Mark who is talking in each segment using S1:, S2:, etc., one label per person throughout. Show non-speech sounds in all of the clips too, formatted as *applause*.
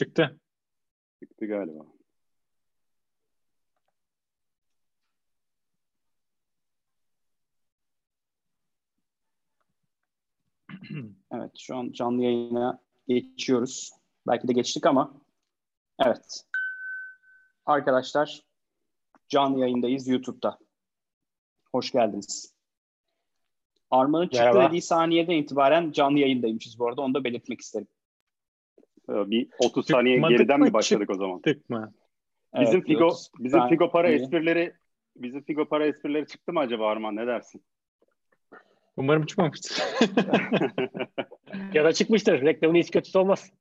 S1: Çıktı.
S2: Çıktı galiba. *clears throat*
S3: Evet şu an canlı yayına geçiyoruz. Belki de geçtik ama evet. Arkadaşlar canlı yayındayız YouTube'da. Hoş geldiniz. Arman'ın çıktı dediği saniyeden itibaren canlı yayındaymışız bu arada. Onu da belirtmek isterim.
S2: Ee, Bir 30 saniye
S1: Çıkmadık
S2: geriden
S1: mı,
S2: mi başladık o zaman?
S1: Çıktık mı?
S2: Bizim
S3: Evet,
S2: Figo
S3: otuz
S2: bizim
S3: saniye.
S2: Figo para
S3: İyi.
S2: esprileri bizim Figo para esprileri çıktı mı acaba Arman ne dersin?
S1: Umarım çıkmamıştır.
S4: Ya da çıkmıştır. Reklamın hiç kötüsü olmaz.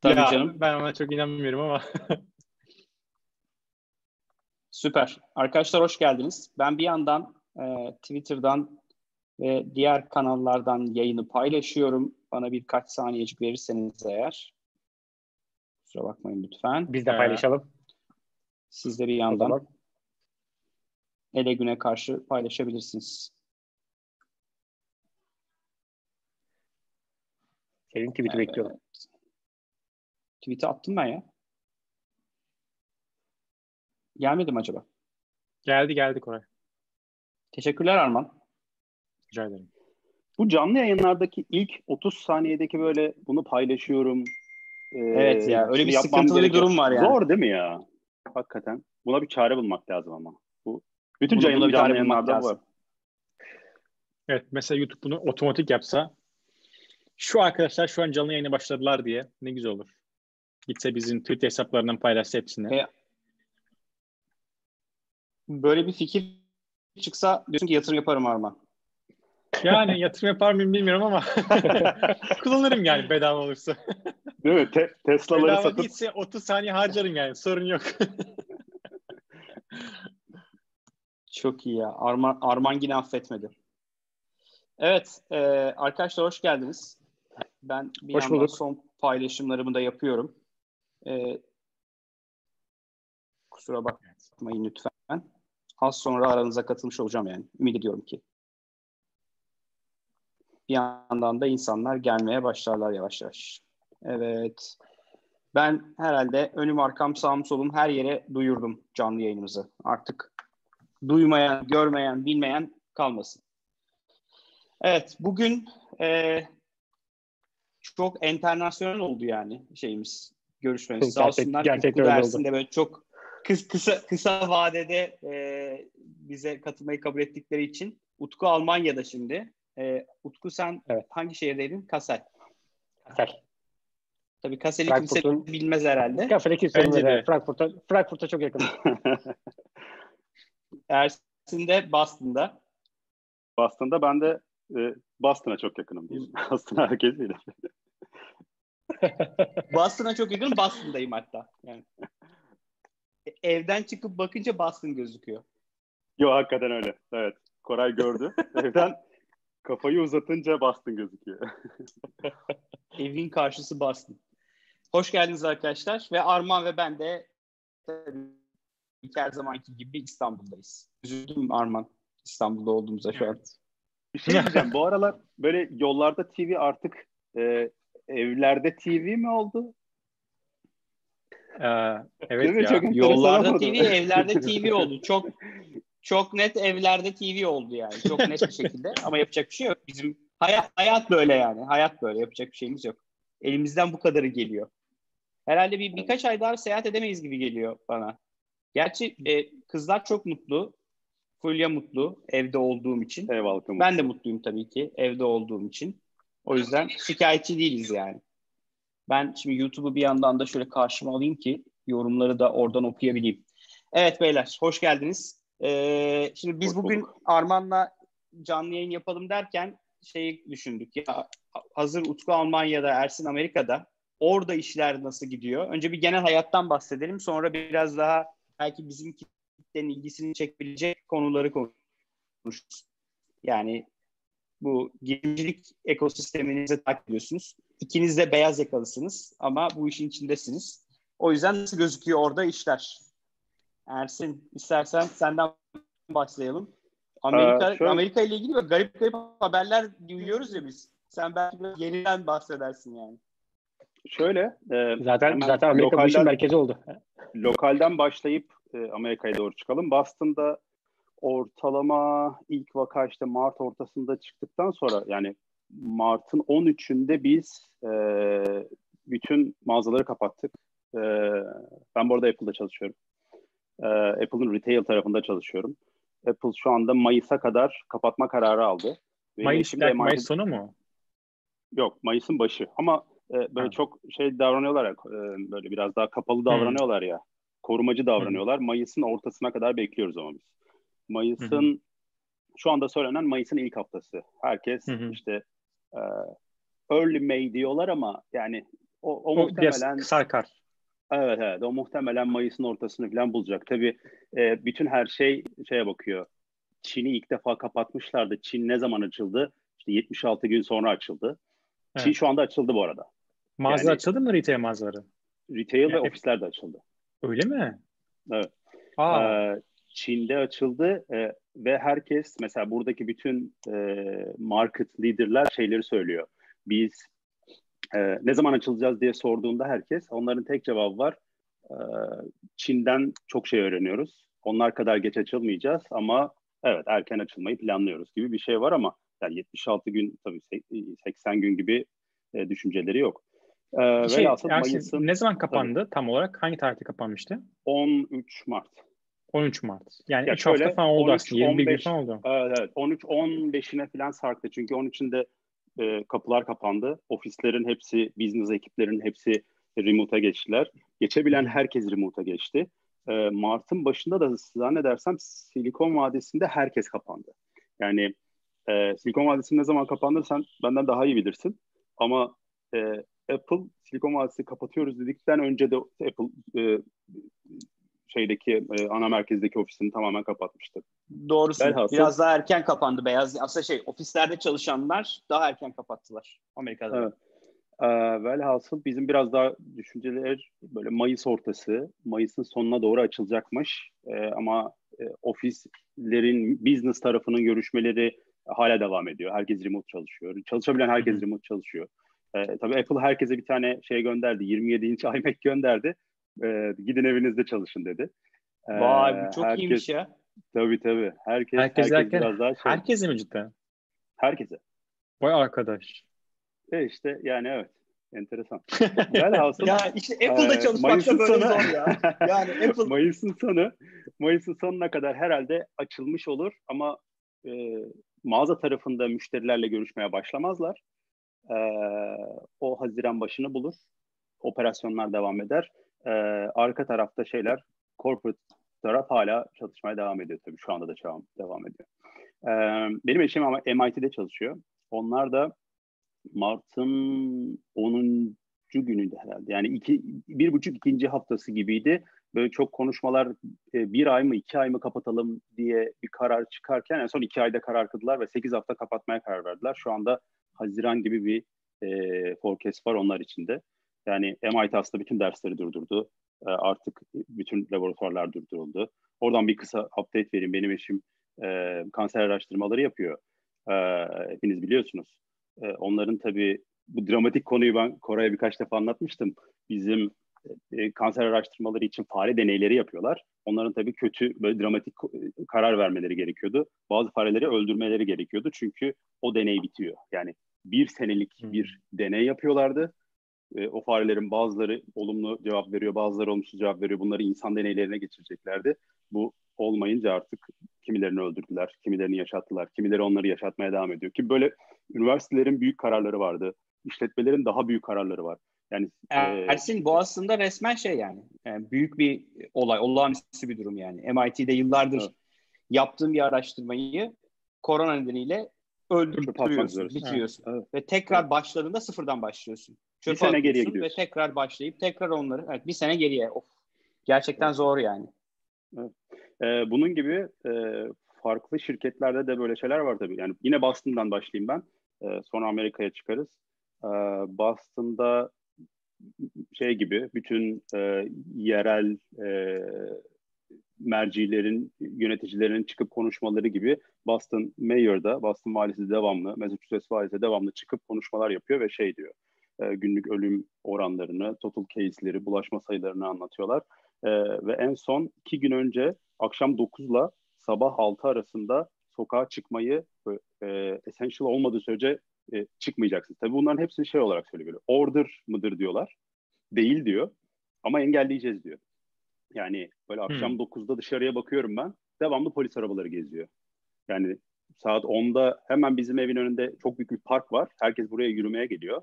S3: Tabii
S1: Ya,
S3: canım.
S1: Ben ona çok inanmıyorum ama. *laughs*
S3: Süper. Arkadaşlar hoş geldiniz. Ben bir yandan e, Twitter'dan ve diğer kanallardan yayını paylaşıyorum. Bana birkaç saniyecik verirseniz eğer. Kusura bakmayın lütfen.
S4: Biz de
S1: Ee,
S4: paylaşalım.
S3: Siz de bir yandan ele güne karşı paylaşabilirsiniz.
S4: Senin tweet'i
S3: Evet.
S4: bekliyorum.
S3: Tweet'i attım ben ya. Gelmedi mi acaba?
S1: geldi geldi Koray.
S3: Teşekkürler Arman.
S1: Rica ederim.
S2: Bu canlı yayınlardaki ilk 30 saniyedeki böyle bunu paylaşıyorum. ee,
S3: Evet ya, öyle bir sıkıntılı bir durum var yani.
S2: Zor değil mi ya? Hakikaten. Buna bir çare bulmak lazım ama. Bu bütün canlı
S3: bir çare bulmak
S2: yayınlarda
S3: lazım.
S2: var.
S1: Evet mesela YouTube bunu otomatik yapsa şu arkadaşlar şu an canlı yayına başladılar diye ne güzel olur. Gitse bizim Twitter hesaplarından paylaşsa hepsini.
S3: E, Böyle bir fikir çıksa diyorsun ki yatırım yaparım Arman.
S1: Yani yatırım yapar mıyım bilmiyorum ama *laughs* kullanırım yani bedava olursa.
S2: Değil mi? Te- Tesla'ları
S1: bedava
S2: satıp
S1: değilse 30 saniye harcarım yani sorun yok. *laughs*
S3: Çok iyi ya. Arman, Arman yine affetmedi. Evet e, arkadaşlar hoş geldiniz. Ben bir
S4: Hoş
S3: yandan
S4: bulduk.
S3: son paylaşımlarımı da yapıyorum. E, kusura bakmayın lütfen. Az sonra aranıza katılmış olacağım yani. Ümit ediyorum ki. Bir yandan da insanlar gelmeye başlarlar yavaş yavaş. Evet. Ben herhalde önüm arkam sağım solum her yere duyurdum canlı yayınımızı. Artık duymayan, görmeyen, bilmeyen kalmasın. Evet, bugün e, çok internasyonel oldu yani şeyimiz, görüşmemiz. Sağ
S4: Gerçek-
S3: olsunlar.
S4: gerçekten
S3: Utku
S4: öyle oldu.
S3: dersinde böyle çok kısa, kısa, kısa vadede e, bize katılmayı kabul ettikleri için. Utku Almanya'da şimdi. E, Utku sen
S4: Evet.
S3: hangi şehirdeydin? Kassel.
S4: Kassel.
S3: Tabii Kassel'i kimse bilmez herhalde.
S4: Kassel'e kimse bilmez.
S1: de.
S4: Frankfurt'a, Frankfurt'a çok yakın. *laughs*
S3: Ersin de Boston'da.
S2: Boston'da ben de e, Boston'a çok yakınım diyeyim. Boston'a herkes bilir.
S3: Boston'a çok yakın. Boston'dayım hatta. Yani. E, Evden çıkıp bakınca Boston gözüküyor.
S2: Yok hakikaten öyle. Evet. Koray gördü. *laughs* Evden kafayı uzatınca Boston gözüküyor. *laughs*
S3: Evin karşısı Boston. Hoş geldiniz arkadaşlar. Ve Arman ve ben de tabii her zamanki gibi İstanbul'dayız. Üzüldüm Arman İstanbul'da olduğumuza şu an.
S2: Bir şey diyeceğim. Bu aralar böyle yollarda TV artık e, evlerde TV mi oldu?
S1: Ee, evet ya.
S2: Çok
S3: Yollarda TV, evlerde TV oldu. Çok *laughs* çok net evlerde TV oldu yani. Çok net bir şekilde. Ama yapacak bir şey yok. Bizim hayat, hayat böyle yani. Hayat böyle. Yapacak bir şeyimiz yok. Elimizden bu kadarı geliyor. Herhalde bir birkaç ay daha seyahat edemeyiz gibi geliyor bana. Gerçi e, kızlar çok mutlu. Fulya mutlu evde olduğum için.
S2: Ev halkı?
S3: Ben de mutluyum tabii ki evde olduğum için. O yüzden şikayetçi değiliz yani. Ben şimdi YouTube'u bir yandan da şöyle karşıma alayım ki yorumları da oradan okuyabileyim. Evet beyler hoş geldiniz. Ee, şimdi biz
S2: Hoş
S3: bugün
S2: bulduk.
S3: Arman'la canlı yayın yapalım derken şeyi düşündük ya hazır Utku Almanya'da Ersin Amerika'da orada işler nasıl gidiyor? Önce bir genel hayattan bahsedelim sonra biraz daha belki bizim kitlenin ilgisini çekebilecek konuları konuşuruz. Yani bu girişimcilik ekosisteminizi takip ediyorsunuz. İkiniz de beyaz yakalısınız ama bu işin içindesiniz. O yüzden nasıl gözüküyor orada işler? Ersin istersen senden başlayalım. Amerika,
S2: Ee, şöyle-
S3: Amerika ile ilgili böyle garip garip haberler duyuyoruz ya biz. Sen belki yeniden bahsedersin yani.
S2: şöyle e,
S4: Zaten zaten Amerika bu işin
S2: lokalden-
S4: merkezi oldu.
S2: lokalden başlayıp e, Amerika'ya doğru çıkalım. Boston'da ortalama ilk vaka işte Mart ortasında çıktıktan sonra yani Mart'ın 13'ünde biz e, bütün mağazaları kapattık. E, ben bu arada Apple'da çalışıyorum. E, Apple'ın retail tarafında çalışıyorum. Apple şu anda Mayıs'a kadar kapatma kararı aldı. Benim
S1: Mayıs, belki
S2: MIT
S1: Mayıs sonu mu?
S2: Yok Mayıs'ın başı ama e, böyle
S1: Ha.
S2: çok şey davranıyorlar ya e, böyle biraz daha kapalı davranıyorlar ya korumacı davranıyorlar. Mayıs'ın ortasına kadar bekliyoruz ama biz. Mayıs'ın şu anda söylenen Mayıs'ın ilk haftası. Herkes
S1: hı.
S2: işte e, early May diyorlar ama yani o, o,
S1: O
S2: muhtemelen
S1: sarkar.
S2: Evet evet o muhtemelen Mayıs'ın ortasını falan bulacak. Tabii e, bütün her şey şeye bakıyor. Çin'i ilk defa kapatmışlardı. Çin ne zaman açıldı? İşte 76 gün sonra açıldı. Çin
S1: Evet.
S2: şu anda açıldı bu arada.
S1: Mağaza
S2: Yani-
S1: açıldı mı retail mağazaları?
S2: Retail ve
S1: Yani-
S2: ofisler de açıldı.
S1: Öyle mi?
S2: Evet.
S1: Aa,
S2: Ee, Çin'de açıldı e, ve herkes mesela buradaki bütün e, market liderler şeyleri söylüyor. Biz e, ne zaman açılacağız diye sorduğunda herkes onların tek cevabı var. E, Çin'den çok şey öğreniyoruz. Onlar kadar geç açılmayacağız ama evet erken açılmayı planlıyoruz gibi bir şey var ama yani 76 gün tabii sek- 80 gün gibi e, düşünceleri yok. E,
S1: bir şey,
S2: velhasıl Mayıs'ın
S1: ne zaman kapandı tam olarak? Hangi tarihte kapanmıştı?
S2: 13 Mart.
S1: 13 Mart. Yani
S2: Ya
S1: 3 hafta
S2: şöyle,
S1: falan oldu
S2: 13,
S1: aslında. 21 gün
S2: 15
S1: falan oldu.
S2: Evet, evet. 13-15'ine falan sarktı. Çünkü 13'ünde e, kapılar kapandı. Ofislerin hepsi, business ekiplerin hepsi remote'a geçtiler. Geçebilen herkes remote'a geçti. E, Mart'ın başında da zannedersem Silikon Vadisi'nde herkes kapandı. Yani e, Silikon Vadisi ne zaman kapandı sen benden daha iyi bilirsin. Ama e, Apple Silikon Vadisi kapatıyoruz dedikten önce de Apple e, şeydeki e, ana merkezdeki ofisini tamamen kapatmıştı.
S3: Doğrusu.
S2: Velhasıl-
S3: Biraz daha erken kapandı beyaz. Aslında şey ofislerde çalışanlar daha erken kapattılar Amerika'da.
S2: Evet. Ee, velhasıl bizim biraz daha düşünceler böyle Mayıs ortası, Mayıs'ın sonuna doğru açılacakmış. Ee, ama e, ofislerin, business tarafının görüşmeleri hala devam ediyor. Herkes remote çalışıyor. Çalışabilen herkes remote çalışıyor. Ee, tabii Apple herkese bir tane şey gönderdi. 27 inç *laughs* iMac gönderdi. Ee, gidin evinizde çalışın dedi. Ee,
S3: Vay bu çok
S2: herkes,
S3: iyiymiş ya.
S2: Tabii tabii. Herkes,
S1: Herkes
S2: herkes, biraz daha şey.
S1: herkese mi cidden?
S2: herkese.
S1: Vay arkadaş.
S2: E işte yani evet. Enteresan. *laughs* Velhasıl
S3: Ya işte Apple'da
S2: Ee,
S3: çalışmak
S2: Mayıs'ın
S3: da böyle
S2: sonu-
S3: zor ya. Yani *laughs* Apple
S2: Mayıs'ın sonu Mayıs'ın sonuna kadar herhalde açılmış olur ama e, mağaza tarafında müşterilerle görüşmeye başlamazlar. E, o Haziran başını bulur. Operasyonlar devam eder. E, arka tarafta şeyler corporate taraf hala çalışmaya devam ediyor tabii. Şu anda da devam, ediyor. E, benim eşim ama MIT'de çalışıyor. Onlar da Mart'ın 10. günüydü herhalde. Yani iki, bir buçuk ikinci haftası gibiydi. Böyle çok konuşmalar e, bir ay mı iki ay mı kapatalım diye bir karar çıkarken en son iki ayda karar kıldılar ve sekiz hafta kapatmaya karar verdiler. Şu anda Haziran gibi bir e, forecast var onlar içinde. Yani MIT aslında bütün dersleri durdurdu. E, artık bütün laboratuvarlar durduruldu. Oradan bir kısa update vereyim. Benim eşim e, kanser araştırmaları yapıyor. E, hepiniz biliyorsunuz. E, onların tabii bu dramatik konuyu ben Koray'a birkaç defa anlatmıştım. Bizim e, kanser araştırmaları için fare deneyleri yapıyorlar. Onların tabii kötü böyle dramatik ko- karar vermeleri gerekiyordu. Bazı fareleri öldürmeleri gerekiyordu çünkü o deney bitiyor. Yani bir senelik
S1: Hmm.
S2: bir deney yapıyorlardı. E, o farelerin bazıları olumlu cevap veriyor, bazıları olumsuz cevap veriyor. Bunları insan deneylerine geçireceklerdi. Bu olmayınca artık kimilerini öldürdüler, kimilerini yaşattılar, kimileri onları yaşatmaya devam ediyor. Ki böyle üniversitelerin büyük kararları vardı. İşletmelerin daha büyük kararları var. Yani e,
S3: Ersin bu aslında resmen şey yani. Yani büyük bir olay, olağanüstü bir durum yani. MIT'de yıllardır
S2: Evet.
S3: yaptığın bir araştırmayı korona nedeniyle Öldürüyorsun,
S2: üzeresin.
S3: bitiriyorsun.
S2: Evet.
S3: Ve tekrar başladığında sıfırdan başlıyorsun. Çöpe
S2: Bir sene geriye gidiyorsun.
S3: Ve tekrar başlayıp tekrar onları, evet bir sene geriye. Of. Gerçekten zor yani.
S2: Ee, bunun gibi e, farklı şirketlerde de böyle şeyler var tabii. Yani yine Boston'dan başlayayım ben. Ee, sonra Amerika'ya çıkarız. Ee, Boston'da şey gibi bütün e, yerel e, mercilerin, yöneticilerin çıkıp konuşmaları gibi Boston Mayor'da, Boston valisi devamlı, Massachusetts valisi devamlı çıkıp konuşmalar yapıyor ve şey diyor. e, günlük ölüm oranlarını, total case'leri, bulaşma sayılarını anlatıyorlar. E, ve en son iki gün önce akşam 9 ile sabah 6 arasında sokağa çıkmayı e, essential olmadığı sürece e, çıkmayacaksın. Tabii bunların hepsini şey olarak söylüyor. Order mıdır diyorlar. Değil diyor. Ama engelleyeceğiz diyor. Yani böyle akşam hmm. 9'da dışarıya bakıyorum ben. Devamlı polis arabaları geziyor. Yani saat 10'da hemen bizim evin önünde çok büyük bir park var. Herkes buraya yürümeye geliyor.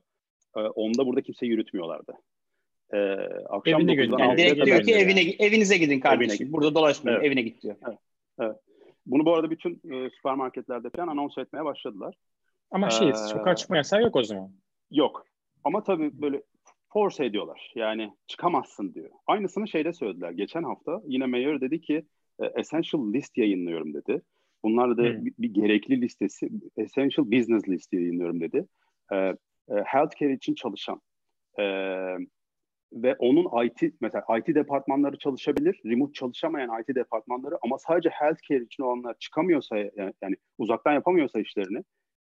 S2: Ee, 10'da burada kimse yürütmüyorlardı.
S3: Ee, akşam evine 9'dan yani direkt diyor ki evine, evinize gidin kardeşim. Evine Burada dolaşmayın. Evet. Evine git diyor.
S2: Evet. evet. Bunu bu arada bütün e, süpermarketlerde falan anons etmeye başladılar.
S1: Ama şey, ee, sokağa çıkma yasağı yok o zaman.
S2: Yok. Ama tabii böyle force ediyorlar. Yani çıkamazsın diyor. Aynısını şeyde söylediler. Geçen hafta yine Mayor dedi ki e, Essential List yayınlıyorum dedi. Bunlar da hmm. bir, bir gerekli listesi, Essential Business List yayınlıyorum dedi. E, e, healthcare için çalışan e, ve onun IT mesela IT departmanları çalışabilir, remote çalışamayan IT departmanları ama sadece healthcare için olanlar çıkamıyorsa yani, yani uzaktan yapamıyorsa işlerini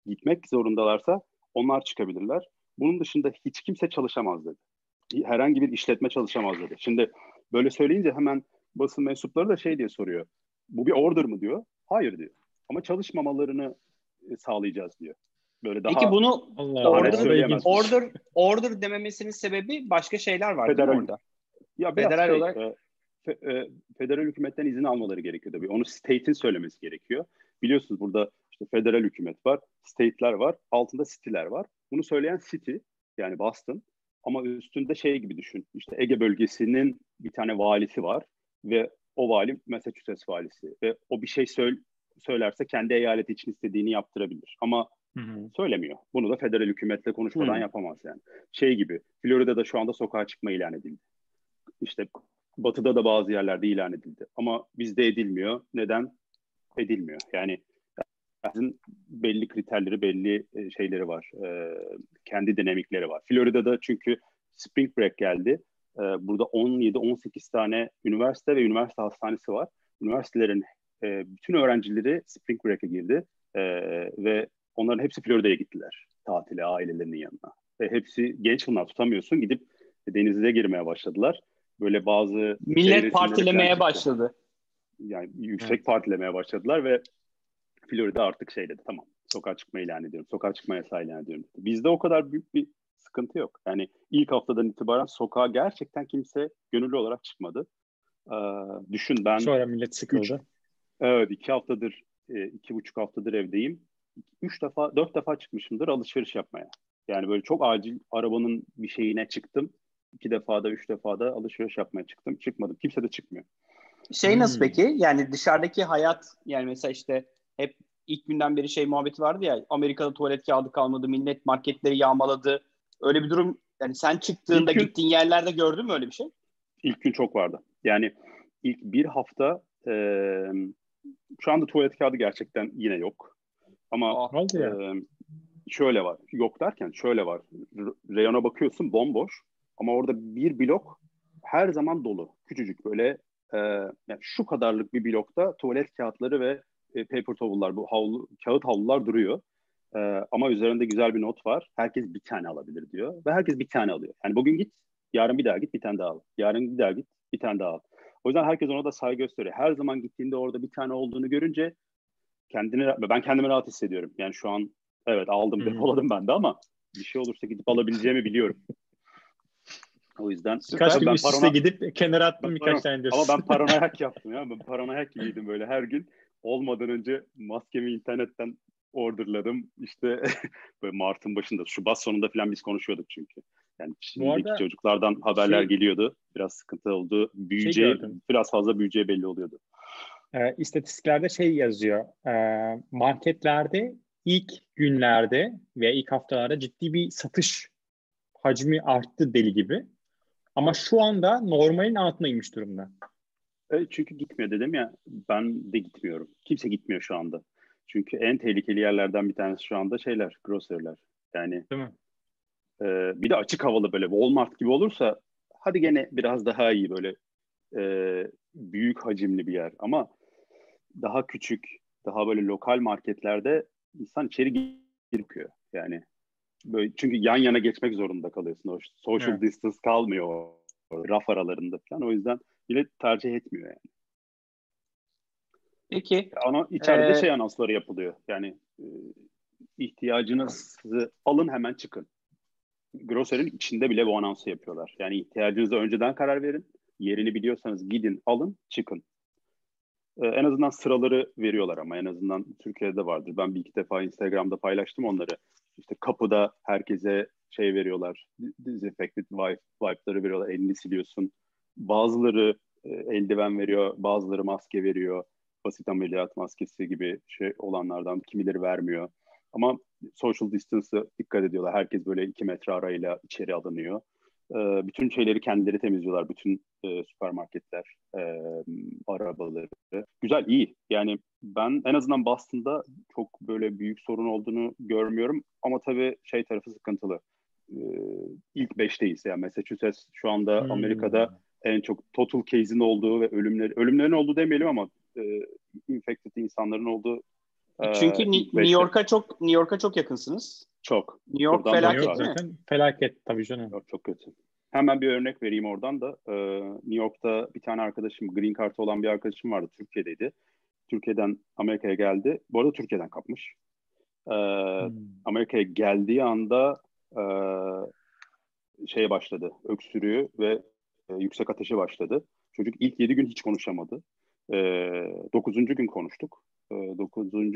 S2: gitmek zorundalarsa onlar çıkabilirler. Bunun dışında hiç kimse çalışamaz dedi. Herhangi bir işletme çalışamaz dedi. Şimdi böyle söyleyince hemen basın mensupları da şey diye soruyor. Bu bir order mı diyor? Hayır diyor. Ama çalışmamalarını e, sağlayacağız diyor.
S3: Böyle daha Peki bunu Allah order, order order dememesinin sebebi başka şeyler var
S2: federal,
S3: orada?
S2: Ya federal şey, olarak e, fe, e, federal hükümetten izin almaları gerekiyor tabii. Onu state'in söylemesi gerekiyor. Biliyorsunuz burada işte federal hükümet var, state'ler var, altında city'ler var. Bunu söyleyen city yani Boston ama üstünde şey gibi düşün. İşte Ege bölgesinin bir tane valisi var ve o vali Massachusetts valisi ve o bir şey söyle, söylerse kendi eyaleti için istediğini yaptırabilir. Ama hı hı. söylemiyor. Bunu da federal hükümetle konuşmadan hı. yapamaz yani. Şey gibi Florida'da şu anda sokağa çıkma ilan edildi. İşte batıda da bazı yerlerde ilan edildi. Ama bizde edilmiyor. Neden? Edilmiyor. Yani bizim belli kriterleri, belli e, şeyleri var. E, kendi dinamikleri var. Florida'da çünkü Spring Break geldi. E, burada 17-18 tane üniversite ve üniversite hastanesi var. Üniversitelerin e, bütün öğrencileri Spring Break'e girdi e, ve onların hepsi Florida'ya gittiler tatile ailelerinin yanına. Ve hepsi genç bunlar tutamıyorsun gidip denize girmeye başladılar. Böyle bazı
S3: millet partilemeye başladı.
S2: Yani yüksek evet. partilemeye başladılar ve Florida artık şey dedi tamam sokağa çıkma ilan ediyorum. Sokağa çıkma yasağı ilan ediyorum. Bizde o kadar büyük bir sıkıntı yok. Yani ilk haftadan itibaren sokağa gerçekten kimse gönüllü olarak çıkmadı. Ee, düşün ben...
S1: Sonra millet sıkıldı. Üç,
S2: evet iki haftadır, e, iki buçuk haftadır evdeyim. Üç defa, dört defa çıkmışımdır alışveriş yapmaya. Yani böyle çok acil arabanın bir şeyine çıktım. İki defa da üç defa da alışveriş yapmaya çıktım. Çıkmadım. Kimse de çıkmıyor.
S3: Şey nasıl hmm. peki? Yani dışarıdaki hayat yani mesela işte hep ilk günden beri şey muhabbeti vardı ya Amerika'da tuvalet kağıdı kalmadı, millet marketleri yağmaladı. Öyle bir durum yani sen çıktığında gün, gittiğin yerlerde gördün mü öyle bir şey?
S2: İlk gün çok vardı. Yani ilk bir hafta e, şu anda tuvalet kağıdı gerçekten yine yok. Ama oh, e, şöyle var. Yok derken şöyle var. Reyona bakıyorsun bomboş ama orada bir blok her zaman dolu. Küçücük böyle e, yani şu kadarlık bir blokta tuvalet kağıtları ve e, paper towel'lar, bu havlu, kağıt havlular duruyor. E, ama üzerinde güzel bir not var. Herkes bir tane alabilir diyor. Ve herkes bir tane alıyor. Yani bugün git, yarın bir daha git, bir tane daha al. Yarın bir daha git, bir tane daha al. O yüzden herkes ona da saygı gösteriyor. Her zaman gittiğinde orada bir tane olduğunu görünce kendini ben kendimi rahat hissediyorum. Yani şu an evet aldım, depoladım ben de ama bir şey olursa gidip alabileceğimi biliyorum. O yüzden
S1: birkaç gün üst üste gidip kenara attım birkaç tane diyorsun.
S2: Ama ben *laughs* paranoyak yaptım ya. Ben paranoyak gibiydim böyle her gün olmadan önce maskemi internetten orderladım. İşte *laughs* böyle Mart'ın başında, Şubat sonunda falan biz konuşuyorduk çünkü. Yani şimdiki çocuklardan haberler şey, geliyordu. Biraz sıkıntı oldu. Büyüyeceği, şey biraz fazla büyüyeceği belli oluyordu.
S1: E, istatistiklerde şey yazıyor. E, marketlerde ilk günlerde veya ilk haftalarda ciddi bir satış hacmi arttı deli gibi. Ama şu anda normalin altına inmiş durumda.
S2: Evet, çünkü gitmiyor dedim ya ben de gitmiyorum. Kimse gitmiyor şu anda. Çünkü en tehlikeli yerlerden bir tanesi şu anda şeyler, grocery'ler. Yani Değil mi? E, bir de açık havalı böyle Walmart gibi olursa hadi gene biraz daha iyi böyle e, büyük hacimli bir yer. Ama daha küçük, daha böyle lokal marketlerde insan içeri girmiyor. Yani böyle çünkü yan yana geçmek zorunda kalıyorsun. O social evet. distance kalmıyor o raf aralarında falan. O yüzden bile tercih etmiyor yani.
S3: Peki.
S2: Ama içeride ee, şey anonsları yapılıyor. Yani e, ihtiyacınızı alın hemen çıkın. Grosser'in içinde bile bu anonsu yapıyorlar. Yani ihtiyacınıza önceden karar verin. Yerini biliyorsanız gidin, alın, çıkın. Ee, en azından sıraları veriyorlar ama en azından Türkiye'de vardır. Ben bir iki defa Instagram'da paylaştım onları. İşte kapıda herkese şey veriyorlar. Disinfected wipe, wipe'ları veriyorlar. Elini siliyorsun. Bazıları e, eldiven veriyor, bazıları maske veriyor. Basit ameliyat maskesi gibi şey olanlardan kimileri vermiyor. Ama social distance'a dikkat ediyorlar. Herkes böyle iki metre arayla içeri alınıyor. E, bütün şeyleri kendileri temizliyorlar. Bütün e, süpermarketler, e, arabaları. Güzel, iyi. Yani ben en azından Boston'da çok böyle büyük sorun olduğunu görmüyorum. Ama tabii şey tarafı sıkıntılı. E, ilk beşteyiz. Yani Massachusetts şu anda hmm. Amerika'da en çok total case'in olduğu ve ölümler, ölümlerin olduğu demeyelim ama e, infected insanların olduğu
S3: çünkü ee, New York'a çok New York'a çok yakınsınız.
S2: Çok.
S3: New York Buradan felaket New York
S1: mi? felaket tabii canım.
S2: Yok, çok kötü. Hemen bir örnek vereyim oradan da. Ee, New York'ta bir tane arkadaşım, green card olan bir arkadaşım vardı. Türkiye'deydi. Türkiye'den Amerika'ya geldi. Bu arada Türkiye'den kapmış. Ee, hmm. Amerika'ya geldiği anda e, şeye başladı. Öksürüğü ve e, yüksek ateşi başladı. Çocuk ilk yedi gün hiç konuşamadı. E, gün konuştuk. E,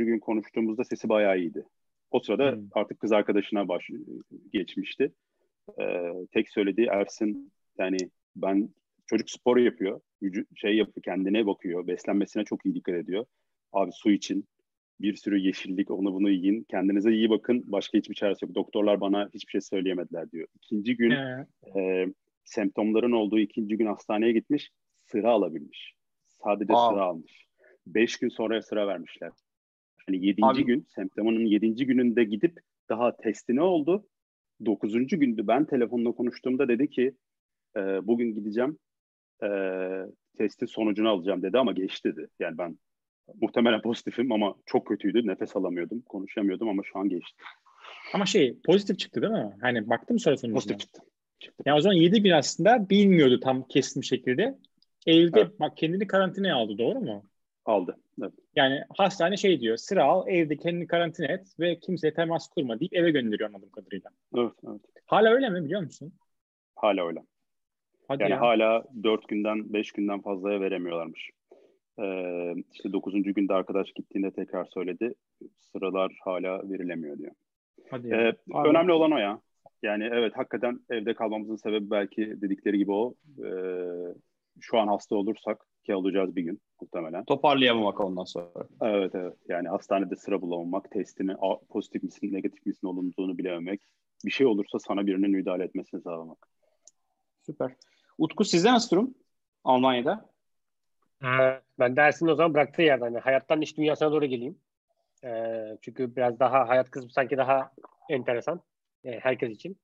S2: gün konuştuğumuzda sesi bayağı iyiydi. O sırada hmm. artık kız arkadaşına baş geçmişti. E, tek söylediği Ersin yani ben çocuk spor yapıyor. Şey yapıyor kendine bakıyor. Beslenmesine çok iyi dikkat ediyor. Abi su için bir sürü yeşillik onu bunu yiyin. Kendinize iyi bakın. Başka hiçbir çaresi yok. Doktorlar bana hiçbir şey söyleyemediler diyor. İkinci gün e, semptomların olduğu ikinci gün hastaneye gitmiş. Sıra alabilmiş. Sadece Aa. sıra almış. Beş gün sonra sıra vermişler. Hani yedinci Abi. gün, semptomunun yedinci gününde gidip daha testi ne oldu? Dokuzuncu gündü ben telefonla konuştuğumda dedi ki e, bugün gideceğim e, testin sonucunu alacağım dedi ama geçti dedi. Yani ben muhtemelen pozitifim ama çok kötüydü. Nefes alamıyordum, konuşamıyordum ama şu an geçti.
S1: Ama şey pozitif çıktı değil mi? Hani baktım sonra sonucuna.
S2: Pozitif çıktı.
S1: Yani o zaman 7 gün aslında bilmiyordu tam kesin bir şekilde. Evde evet. bak kendini karantinaya aldı doğru mu?
S2: Aldı. Evet.
S1: Yani hastane şey diyor sıra al evde kendini karantina et ve kimseye temas kurma deyip eve gönderiyor anladığım kadarıyla.
S2: Evet, evet.
S1: Hala öyle mi biliyor musun?
S2: Hala öyle. Hadi yani ya. hala 4 günden 5 günden fazlaya veremiyorlarmış. Ee, işte 9. günde arkadaş gittiğinde tekrar söyledi. Sıralar hala verilemiyor diyor. Hadi ya. Ee, önemli olan o ya. Yani evet hakikaten evde kalmamızın sebebi belki dedikleri gibi o. Ee, şu an hasta olursak ki alacağız bir gün muhtemelen.
S3: Toparlayamamak ondan sonra.
S2: Evet evet. Yani hastanede sıra bulamamak, testini pozitif misin, negatif misin olunduğunu bilememek. Bir şey olursa sana birinin müdahale etmesini sağlamak.
S3: Süper. Utku sizde nasıl durum Almanya'da?
S4: Ee, ben dersin o zaman bıraktığı yerden. Yani hayattan iş dünyasına doğru geleyim. Ee, çünkü biraz daha hayat kısmı sanki daha enteresan. Yani herkes için.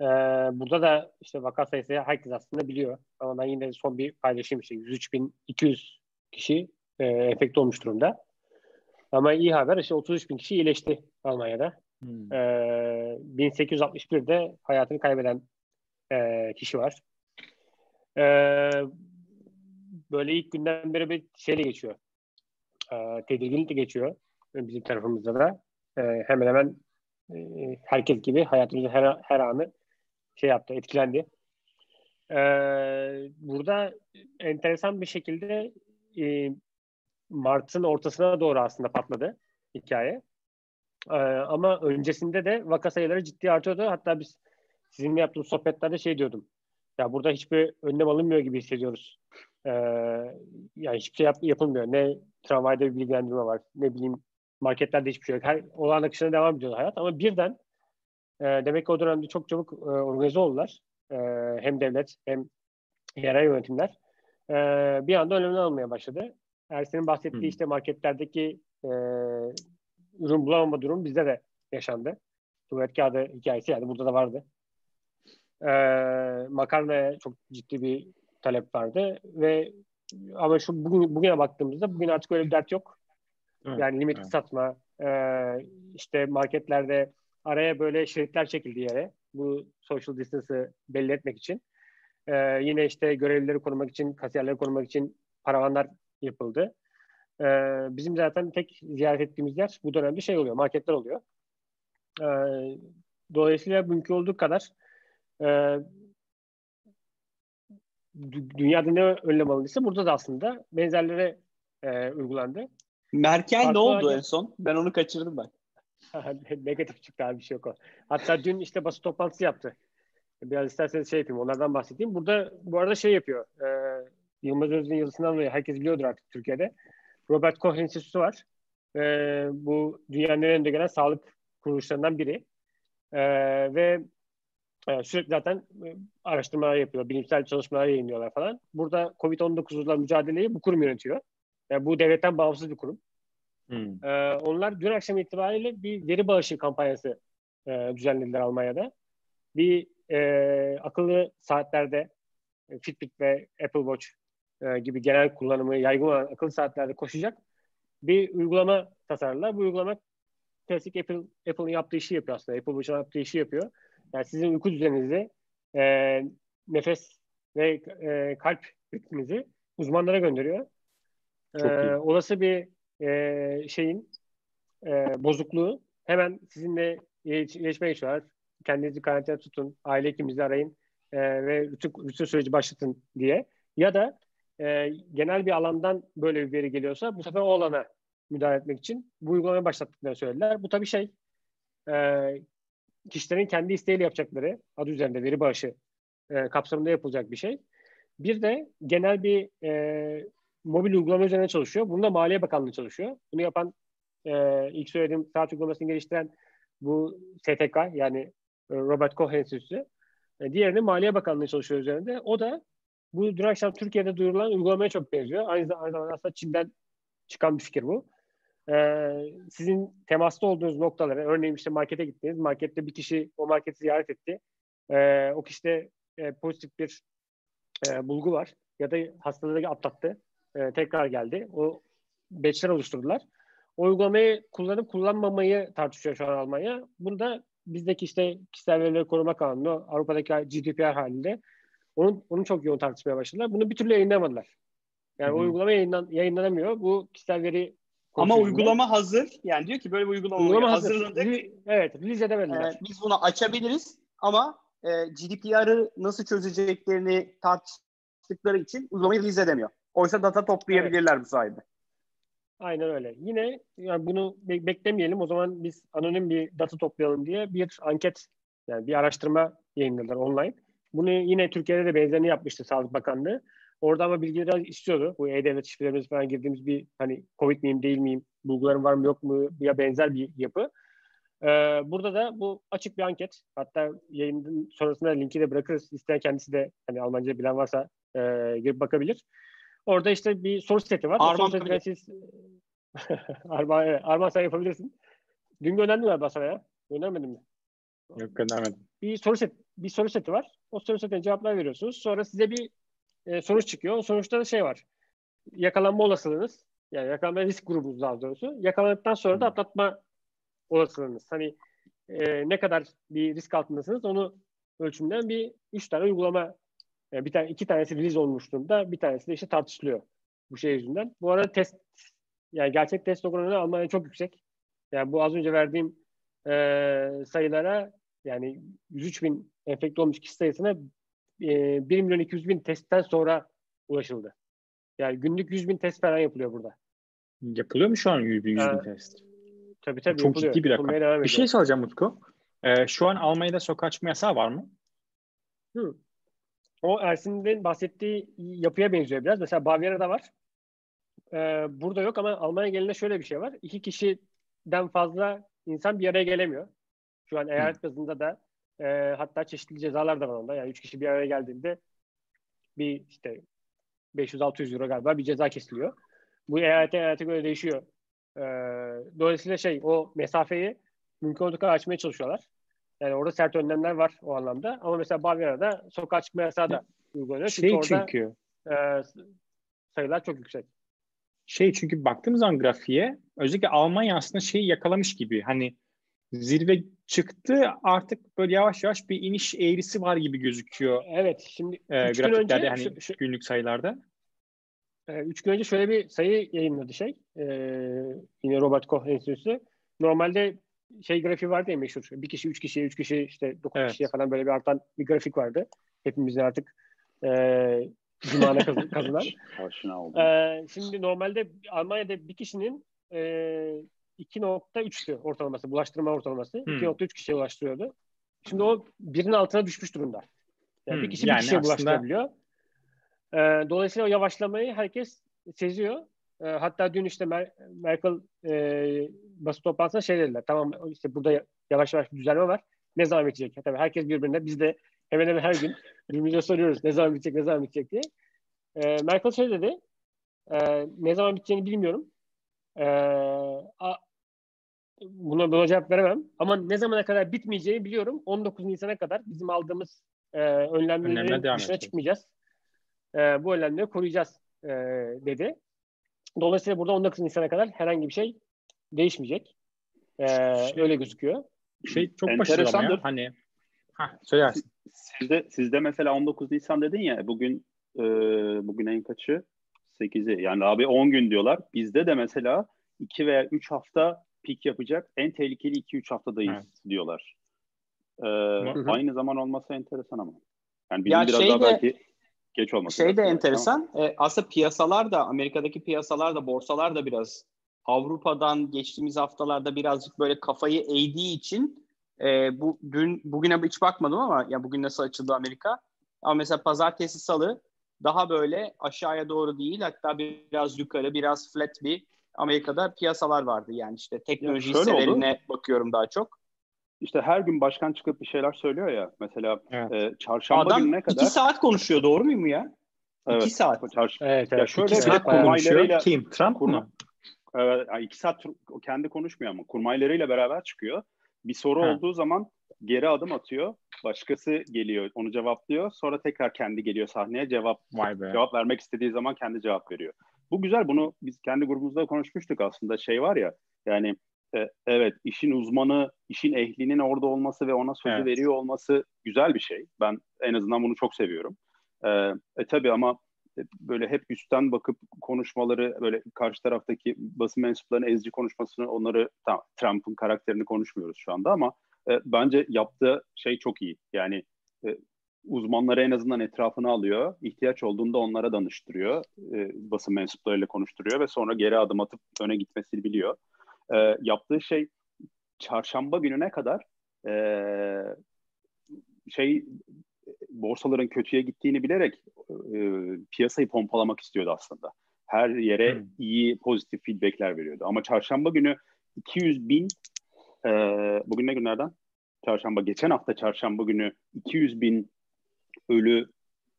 S4: Ee, burada da işte vaka sayısı herkes aslında biliyor. Ama ben yine son bir paylaşayım işte 103.200 kişi e, enfekte olmuş durumda. Ama iyi haber işte 33 bin kişi iyileşti Almanya'da. Hmm. Ee, 1861'de hayatını kaybeden e, kişi var. Ee, böyle ilk günden beri bir şeyle geçiyor. Ee, tedirginlikle geçiyor bizim tarafımızda da. Ee, hemen hemen e, herkes gibi hayatımızın her, her anı şey yaptı, etkilendi. Ee, burada enteresan bir şekilde e, Mart'ın ortasına doğru aslında patladı hikaye. Ee, ama öncesinde de vaka sayıları ciddi artıyordu. Hatta biz sizinle yaptığımız sohbetlerde şey diyordum. Ya burada hiçbir önlem alınmıyor gibi hissediyoruz. Ee, yani hiçbir şey yap, yapılmıyor. Ne tramvayda bir bilgilendirme var. Ne bileyim marketlerde hiçbir şey yok. Her olağan akışına devam ediyor hayat. Ama birden e, demek ki o dönemde çok çabuk e, organize oldular. E, hem devlet hem yerel yönetimler. E, bir anda önlemler almaya başladı. Ersin'in bahsettiği hmm. işte marketlerdeki e, ürün bulamama durum bizde de yaşandı. Tuvalet kağıdı hikayesi yani burada da vardı. E, makarnaya çok ciddi bir talep vardı ve ama şu bugün bugüne baktığımızda bugün artık öyle bir dert yok. Evet. Yani limitli evet. satma, e, işte marketlerde Araya böyle şeritler çekildi yere. Bu social distance'ı belli etmek için. Ee, yine işte görevlileri korumak için, kasiyerleri korumak için paravanlar yapıldı. Ee, bizim zaten tek ziyaret ettiğimiz yer bu dönemde şey oluyor, marketler oluyor. Ee, dolayısıyla mümkün olduğu kadar e, dünyada ne önlem alındıysa burada da aslında benzerlere e, uygulandı.
S3: Merkel Farklı ne oldu olarak... en son? Ben onu kaçırdım bak. *laughs*
S4: Negatif çıktı abi bir şey yok o. Hatta dün işte basın toplantısı yaptı. Biraz isterseniz şey yapayım onlardan bahsedeyim. Burada bu arada şey yapıyor. E, Yılmaz Özden yazısından dolayı herkes biliyordur artık Türkiye'de. Robert Koch Enstitüsü var. E, bu dünyanın en önde gelen sağlık kuruluşlarından biri. E, ve e, sürekli zaten e, araştırmalar yapıyor, bilimsel çalışmalar yayınlıyorlar falan. Burada COVID-19'la mücadeleyi bu kurum yönetiyor. Yani bu devletten bağımsız bir kurum. Hmm. E, onlar dün akşam itibariyle bir veri bağışı kampanyası e, düzenlediler Almanya'da. Bir e, akıllı saatlerde e, Fitbit ve Apple Watch e, gibi genel kullanımı yaygın olan akıllı saatlerde koşacak bir uygulama tasarladılar. Bu uygulama klasik Apple Apple'ın yaptığı işi yapıyor aslında. Apple Watch'ın yaptığı işi yapıyor. Yani sizin uyku düzeninizi, e, nefes ve e, kalp ritminizi uzmanlara gönderiyor. E, olası bir e, şeyin e, bozukluğu hemen sizinle iletişime geçiyorlar. Kendinizi karantina tutun, aile hekiminizi arayın e, ve rutin, rutin süreci başlatın diye. Ya da e, genel bir alandan böyle bir veri geliyorsa bu sefer o alana müdahale etmek için bu uygulamayı başlattıklarını söylediler. Bu tabii şey e, kişilerin kendi isteğiyle yapacakları adı üzerinde veri bağışı e, kapsamında yapılacak bir şey. Bir de genel bir e, mobil uygulama üzerine çalışıyor. Bunda Maliye Bakanlığı çalışıyor. Bunu yapan e, ilk söylediğim saat uygulamasını geliştiren bu STK yani e, Robert Koch Enstitüsü. E, diğerini Maliye Bakanlığı çalışıyor üzerinde. O da bu dün akşam Türkiye'de duyurulan uygulamaya çok benziyor. Aynı, zamanda aslında Çin'den çıkan bir fikir bu. Ee, sizin temasta olduğunuz noktalara, örneğin işte markete gittiniz, markette bir kişi o marketi ziyaret etti. Ee, o kişide e, pozitif bir e, bulgu var ya da hastalığı atlattı, e, tekrar geldi. O batchler oluşturdular. O uygulamayı kullanıp kullanmamayı tartışıyor şu an Almanya. Bunda bizdeki işte kişisel verileri koruma kanunu, Avrupa'daki GDPR halinde onun, onu çok yoğun tartışmaya başladılar. Bunu bir türlü yayınlamadılar. Yani Hı-hı. o uygulama yayınlan, yayınlanamıyor. Bu kişisel veri
S3: ama uygulama hazır. Yani diyor ki böyle bir uygulama, uygulama hazır. hazırladık.
S4: Re- evet, release edemediler.
S3: Ee, biz bunu açabiliriz ama e, GDPR'ı nasıl çözeceklerini tartıştıkları için uygulamayı release edemiyor. Oysa data toplayabilirler evet. bu sayede.
S4: Aynen öyle. Yine yani bunu be- beklemeyelim. O zaman biz anonim bir data toplayalım diye bir anket yani bir araştırma yayınladılar online. Bunu yine Türkiye'de de benzerini yapmıştı Sağlık Bakanlığı. Orada ama bilgileri istiyordu. Bu e-devlet şifrelerimiz falan girdiğimiz bir hani Covid miyim değil miyim, bulgularım var mı yok mu ya benzer bir yapı. Ee, burada da bu açık bir anket. Hatta yayının sonrasında linki de bırakırız. İsteyen kendisi de hani Almanca bilen varsa e, girip bakabilir. Orada işte bir soru seti var.
S3: Arman
S4: soru setine siz *laughs* Arman, evet, Arman sen yapabilirsin. Dün gönderdim galiba sana ya. Göndermedin mi?
S1: Yok göndermedim.
S4: Bir soru set bir soru seti var. O soru setine cevaplar veriyorsunuz. Sonra size bir e, sonuç çıkıyor. O sonuçta da şey var. Yakalanma olasılığınız yani yakalanma risk grubunuz daha doğrusu. Yakalandıktan sonra da atlatma olasılığınız. Hani e, ne kadar bir risk altındasınız onu ölçümleyen bir üç tane uygulama yani bir tane iki tanesi release olmuş durumda. Bir tanesi de işte tartışılıyor bu şey yüzünden. Bu arada test yani gerçek test oranı Almanya çok yüksek. Yani bu az önce verdiğim e, sayılara yani 103 bin enfekte olmuş kişi sayısına e, 1 milyon 200 bin testten sonra ulaşıldı. Yani günlük 100 bin test falan yapılıyor burada.
S1: Yapılıyor mu şu an 100 bin, 100 bin test?
S4: Tabii tabii
S1: Çok yapılıyor. ciddi bir rakam. Bir şey soracağım Mutku. Ee, şu an Almanya'da sokağa çıkma yasağı var mı?
S4: Hı. O Ersin'in bahsettiği yapıya benziyor biraz. Mesela Bavyera'da var. Ee, burada yok ama Almanya gelince şöyle bir şey var. İki kişiden fazla insan bir araya gelemiyor. Şu an eyalet bazında da e, hatta çeşitli cezalar da var onda. Yani üç kişi bir araya geldiğinde bir işte 500-600 euro galiba bir ceza kesiliyor. Bu eyalete eyalete göre değişiyor. E, dolayısıyla şey o mesafeyi mümkün olduğu kadar açmaya çalışıyorlar. Yani orada sert önlemler var o anlamda. Ama mesela Bavyera'da sokağa çıkma yasağı da uygulanıyor.
S1: Şey çünkü, çünkü
S4: orada e, sayılar çok yüksek.
S1: Şey çünkü baktığımız zaman grafiğe özellikle Almanya aslında şeyi yakalamış gibi. Hani zirve çıktı. Artık böyle yavaş yavaş bir iniş eğrisi var gibi gözüküyor.
S4: Evet. Şimdi
S1: e,
S4: gün önce
S1: grafiklerde hani
S4: şu- şu-
S1: günlük sayılarda.
S4: e, üç gün önce şöyle bir sayı yayınladı şey. E, yine Robert Koch Enstitüsü. Normalde şey grafiği vardı ya meşhur. Bir kişi, üç kişiye, üç kişi, işte dokuz
S1: Evet.
S4: kişiye falan böyle bir artan bir grafik vardı. Hepimizin artık e, cumana kazanan.
S2: Aşina.
S4: Ee, şimdi normalde Almanya'da bir kişinin e, 2.3'tü ortalaması, bulaştırma ortalaması.
S1: Hmm.
S4: 2.3 kişiye ulaştırıyordu. Şimdi o birinin altına düşmüş durumda. Yani
S1: Hmm,
S4: bir kişi
S1: yani
S4: bir kişiye
S1: aslında-
S4: bulaştırabiliyor. Ee, dolayısıyla o yavaşlamayı herkes seziyor. Ee, hatta dün işte Mer- Merkel e, basın toplantısında şey dediler. Tamam işte burada yavaş yavaş bir düzelme var. Ne zaman bitecek? Tabii herkes birbirine biz de hemen hemen her gün *laughs* birbirimize soruyoruz ne zaman bitecek, ne zaman bitecek diye. Ee, Merkel şey dedi. Ee, ne zaman biteceğini bilmiyorum. Ee, a- buna, buna cevap veremem. Ama ne zamana kadar bitmeyeceğini biliyorum. 19 Nisan'a kadar bizim aldığımız e, önlemlerin
S1: Önlemler
S4: dışına çıkmayacağız. E, bu önlemleri koruyacağız e, dedi. Dolayısıyla burada 19 Nisan'a kadar herhangi bir şey değişmeyecek. E,
S1: Şey-
S4: öyle gözüküyor.
S1: Şey çok başarılı ya. Hani ha söylersin.
S2: Sizde, sizde mesela 19 Nisan dedin ya bugün e, bugün en kaçı? 8'i. Yani abi 10 gün diyorlar. Bizde de mesela 2 veya 3 hafta pik yapacak. En tehlikeli 2-3 haftadayız
S1: Evet.
S2: diyorlar. E,
S1: hı.
S2: aynı zaman olması enteresan ama. Yani bizim
S3: Ya
S2: biraz
S3: şey
S2: daha
S3: de-
S2: belki geç olması
S3: Şey de enteresan. E, aslında piyasalar da Amerika'daki piyasalar da borsalar da biraz Avrupa'dan geçtiğimiz haftalarda birazcık böyle kafayı eğdiği için e, bu dün bugüne hiç bakmadım ama ya bugün nasıl açıldı Amerika? Ama mesela pazartesi salı daha böyle aşağıya doğru değil hatta biraz yukarı biraz flat bir Amerika'da piyasalar vardı. Yani işte teknoloji hisselerine bakıyorum daha çok.
S2: İşte her gün başkan çıkıp bir şeyler söylüyor ya. Mesela
S1: Evet.
S2: e, çarşamba
S3: Adam
S2: gününe kadar.
S3: iki saat konuşuyor doğru muyum ya?
S2: Evet.
S3: İki saat.
S2: Çarş-
S4: Evet,
S2: Ya
S4: evet.
S2: şöyle
S1: İki
S2: bir
S1: saat
S2: kurmaylarıyla-
S1: konuşuyor. Kim? Trump
S2: Kurma-
S1: mı?
S2: Evet, yani iki saat kendi konuşmuyor ama kurmaylarıyla beraber çıkıyor. Bir soru
S1: Ha.
S2: olduğu zaman geri adım atıyor. Başkası geliyor, onu cevaplıyor. Sonra tekrar kendi geliyor sahneye cevap
S1: Vay be.
S2: cevap vermek istediği zaman kendi cevap veriyor. Bu güzel. Bunu biz kendi grubumuzda konuşmuştuk aslında. Şey var ya yani e, evet işin uzmanı, işin ehlinin orada olması ve ona sözü
S1: Evet.
S2: veriyor olması güzel bir şey. Ben en azından bunu çok seviyorum. E, e tabii ama e, böyle hep üstten bakıp konuşmaları böyle karşı taraftaki basın mensuplarının ezici konuşmasını onları tamam, Trump'ın karakterini konuşmuyoruz şu anda ama e, bence yaptığı şey çok iyi. Yani e, uzmanları en azından etrafına alıyor. ihtiyaç olduğunda onlara danıştırıyor. E, basın mensuplarıyla konuşturuyor ve sonra geri adım atıp öne gitmesini biliyor. E, yaptığı şey çarşamba gününe kadar e, şey borsaların kötüye gittiğini bilerek e, piyasayı pompalamak istiyordu aslında. Her yere
S1: Hmm.
S2: iyi pozitif feedbackler veriyordu. Ama çarşamba günü 200 bin e, bugün ne günlerden? Çarşamba. Geçen hafta çarşamba günü 200 bin ölü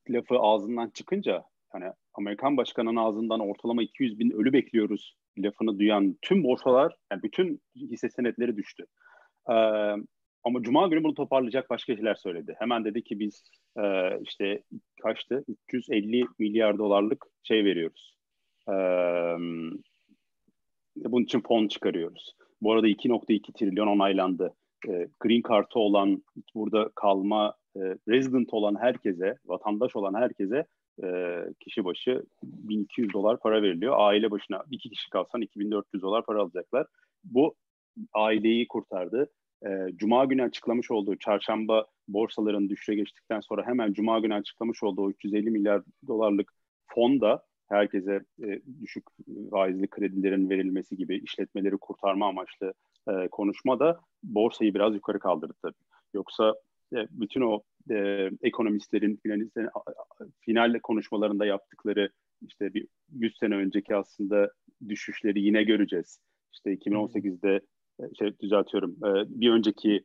S2: lafı ağzından çıkınca hani Amerikan başkanının ağzından ortalama 200 bin ölü bekliyoruz lafını duyan tüm borsalar yani bütün hisse senetleri düştü. Ee, ama Cuma günü bunu toparlayacak başka şeyler söyledi. Hemen dedi ki biz e, işte kaçtı? 350 milyar dolarlık şey veriyoruz. Ee, bunun için fon çıkarıyoruz. Bu arada 2.2 trilyon onaylandı. Ee, green kartı olan, burada kalma, e, resident olan herkese, vatandaş olan herkese e, kişi başı 1200 dolar para veriliyor. Aile başına iki kişi kalsan 2400 dolar para alacaklar. Bu aileyi kurtardı. E, Cuma günü açıklamış olduğu çarşamba borsaların düşüşe geçtikten sonra hemen Cuma günü açıklamış olduğu 350 milyar dolarlık fon da herkese e, düşük faizli kredilerin verilmesi gibi işletmeleri kurtarma amaçlı e, konuşma da borsayı biraz yukarı kaldırdı tabii. Yoksa e, bütün o e, ekonomistlerin, finalistlerin final konuşmalarında yaptıkları işte bir 100 sene önceki aslında düşüşleri yine göreceğiz. İşte 2018'de şey düzeltiyorum. Bir önceki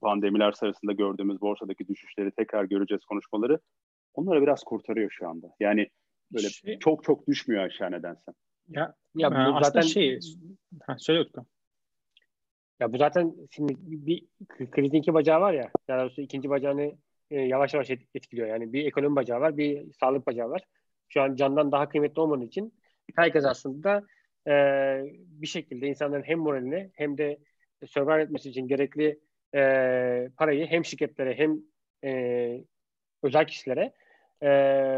S2: pandemiler sırasında gördüğümüz borsadaki düşüşleri tekrar göreceğiz konuşmaları. Onları biraz kurtarıyor şu anda. Yani böyle şey, çok çok düşmüyor aşağı nedense.
S1: Ya, ya bu aslında zaten şey ha, söyle Utku.
S4: Ya bu zaten şimdi bir krizin iki bacağı var ya. Daha doğrusu ikinci bacağını e, yavaş yavaş etkiliyor. Yani bir ekonomi bacağı var, bir sağlık bacağı var. Şu an candan daha kıymetli olmadığı için herkes aslında e, bir şekilde insanların hem moralini hem de survive etmesi için gerekli e, parayı hem şirketlere hem e, özel kişilere e,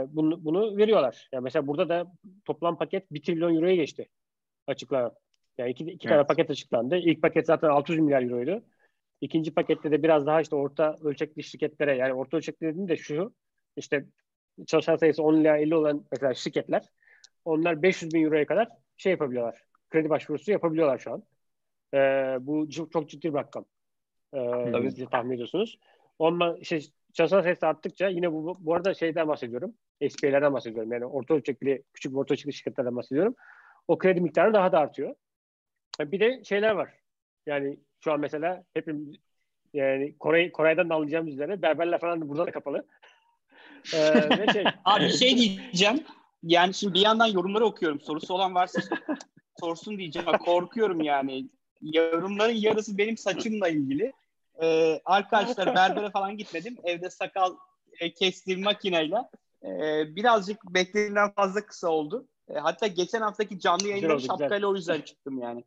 S4: bunu, bunu veriyorlar. Yani mesela burada da toplam paket 1 trilyon euroya geçti açıklanan. Yani iki, iki evet. tane paket açıklandı. İlk paket zaten 600 milyar euroydu. İkinci pakette de biraz daha işte orta ölçekli şirketlere yani orta ölçekli dediğim de şu işte çalışan sayısı 10 ila 50 olan mesela şirketler onlar 500 bin euroya kadar şey yapabiliyorlar. Kredi başvurusu yapabiliyorlar şu an. Ee, bu çok, ciddi bir rakam. Ee, Tabii. Tahmin ediyorsunuz. Ondan işte çalışan sayısı arttıkça yine bu, bu arada şeyden bahsediyorum. SP'lerden bahsediyorum. Yani orta ölçekli, küçük orta ölçekli şirketlerden bahsediyorum. O kredi miktarı daha da artıyor. Bir de şeyler var. Yani şu an mesela hepimiz yani Kore, Kore'den de anlayacağımız üzere berberler falan da burada da kapalı.
S3: ee, şey. *laughs* Abi bir şey diyeceğim. Yani şimdi bir yandan yorumları okuyorum. Sorusu olan varsa sorsun diyeceğim. Korkuyorum yani. Yorumların yarısı benim saçımla ilgili. Ee, arkadaşlar berbere falan gitmedim. Evde sakal e, kestiğim makineyle. E, birazcık beklediğimden fazla kısa oldu. E, hatta geçen haftaki canlı yayında şapkayla o yüzden çıktım yani.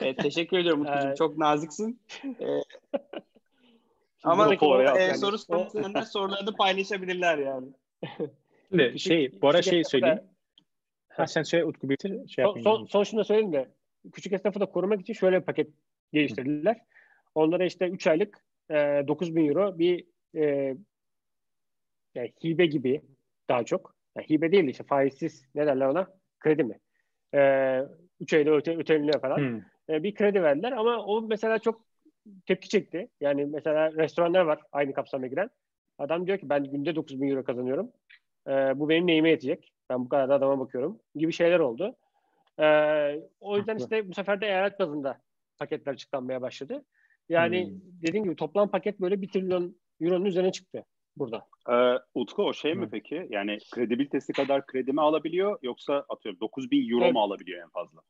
S3: E, teşekkür ediyorum Mutlucuğum. Çok naziksin. *laughs* E, ama o, e, yani. soru sorusunda sorularını paylaşabilirler yani. *laughs*
S1: Şimdi şey, bu ara şey söyleyeyim. Ha, sen söyle Utku bitir. Şey
S4: son, son, son şunu da söyleyeyim de küçük esnafı da korumak için şöyle bir paket geliştirdiler. Onlara işte 3 aylık e, 9 bin euro bir e, yani hibe gibi daha çok. Yani hibe değil işte faizsiz ne derler ona? Kredi mi? E, 3 ayda öte, öteleniyor falan. Hmm. E, bir kredi verdiler ama o mesela çok tepki çekti. Yani mesela restoranlar var aynı kapsama giren. Adam diyor ki ben günde 9 bin euro kazanıyorum. E, bu benim neyime yetecek? Ben bu kadar da adama bakıyorum gibi şeyler oldu. E, o yüzden işte bu sefer de eyalet bazında paketler açıklanmaya başladı. Yani hmm. dediğim gibi toplam paket böyle 1 trilyon euronun üzerine çıktı burada.
S2: Ee, Utku o şey mi hmm. peki? Yani kredibilitesi kadar kredi mi alabiliyor yoksa atıyorum 9 bin euro evet. mu alabiliyor en fazla?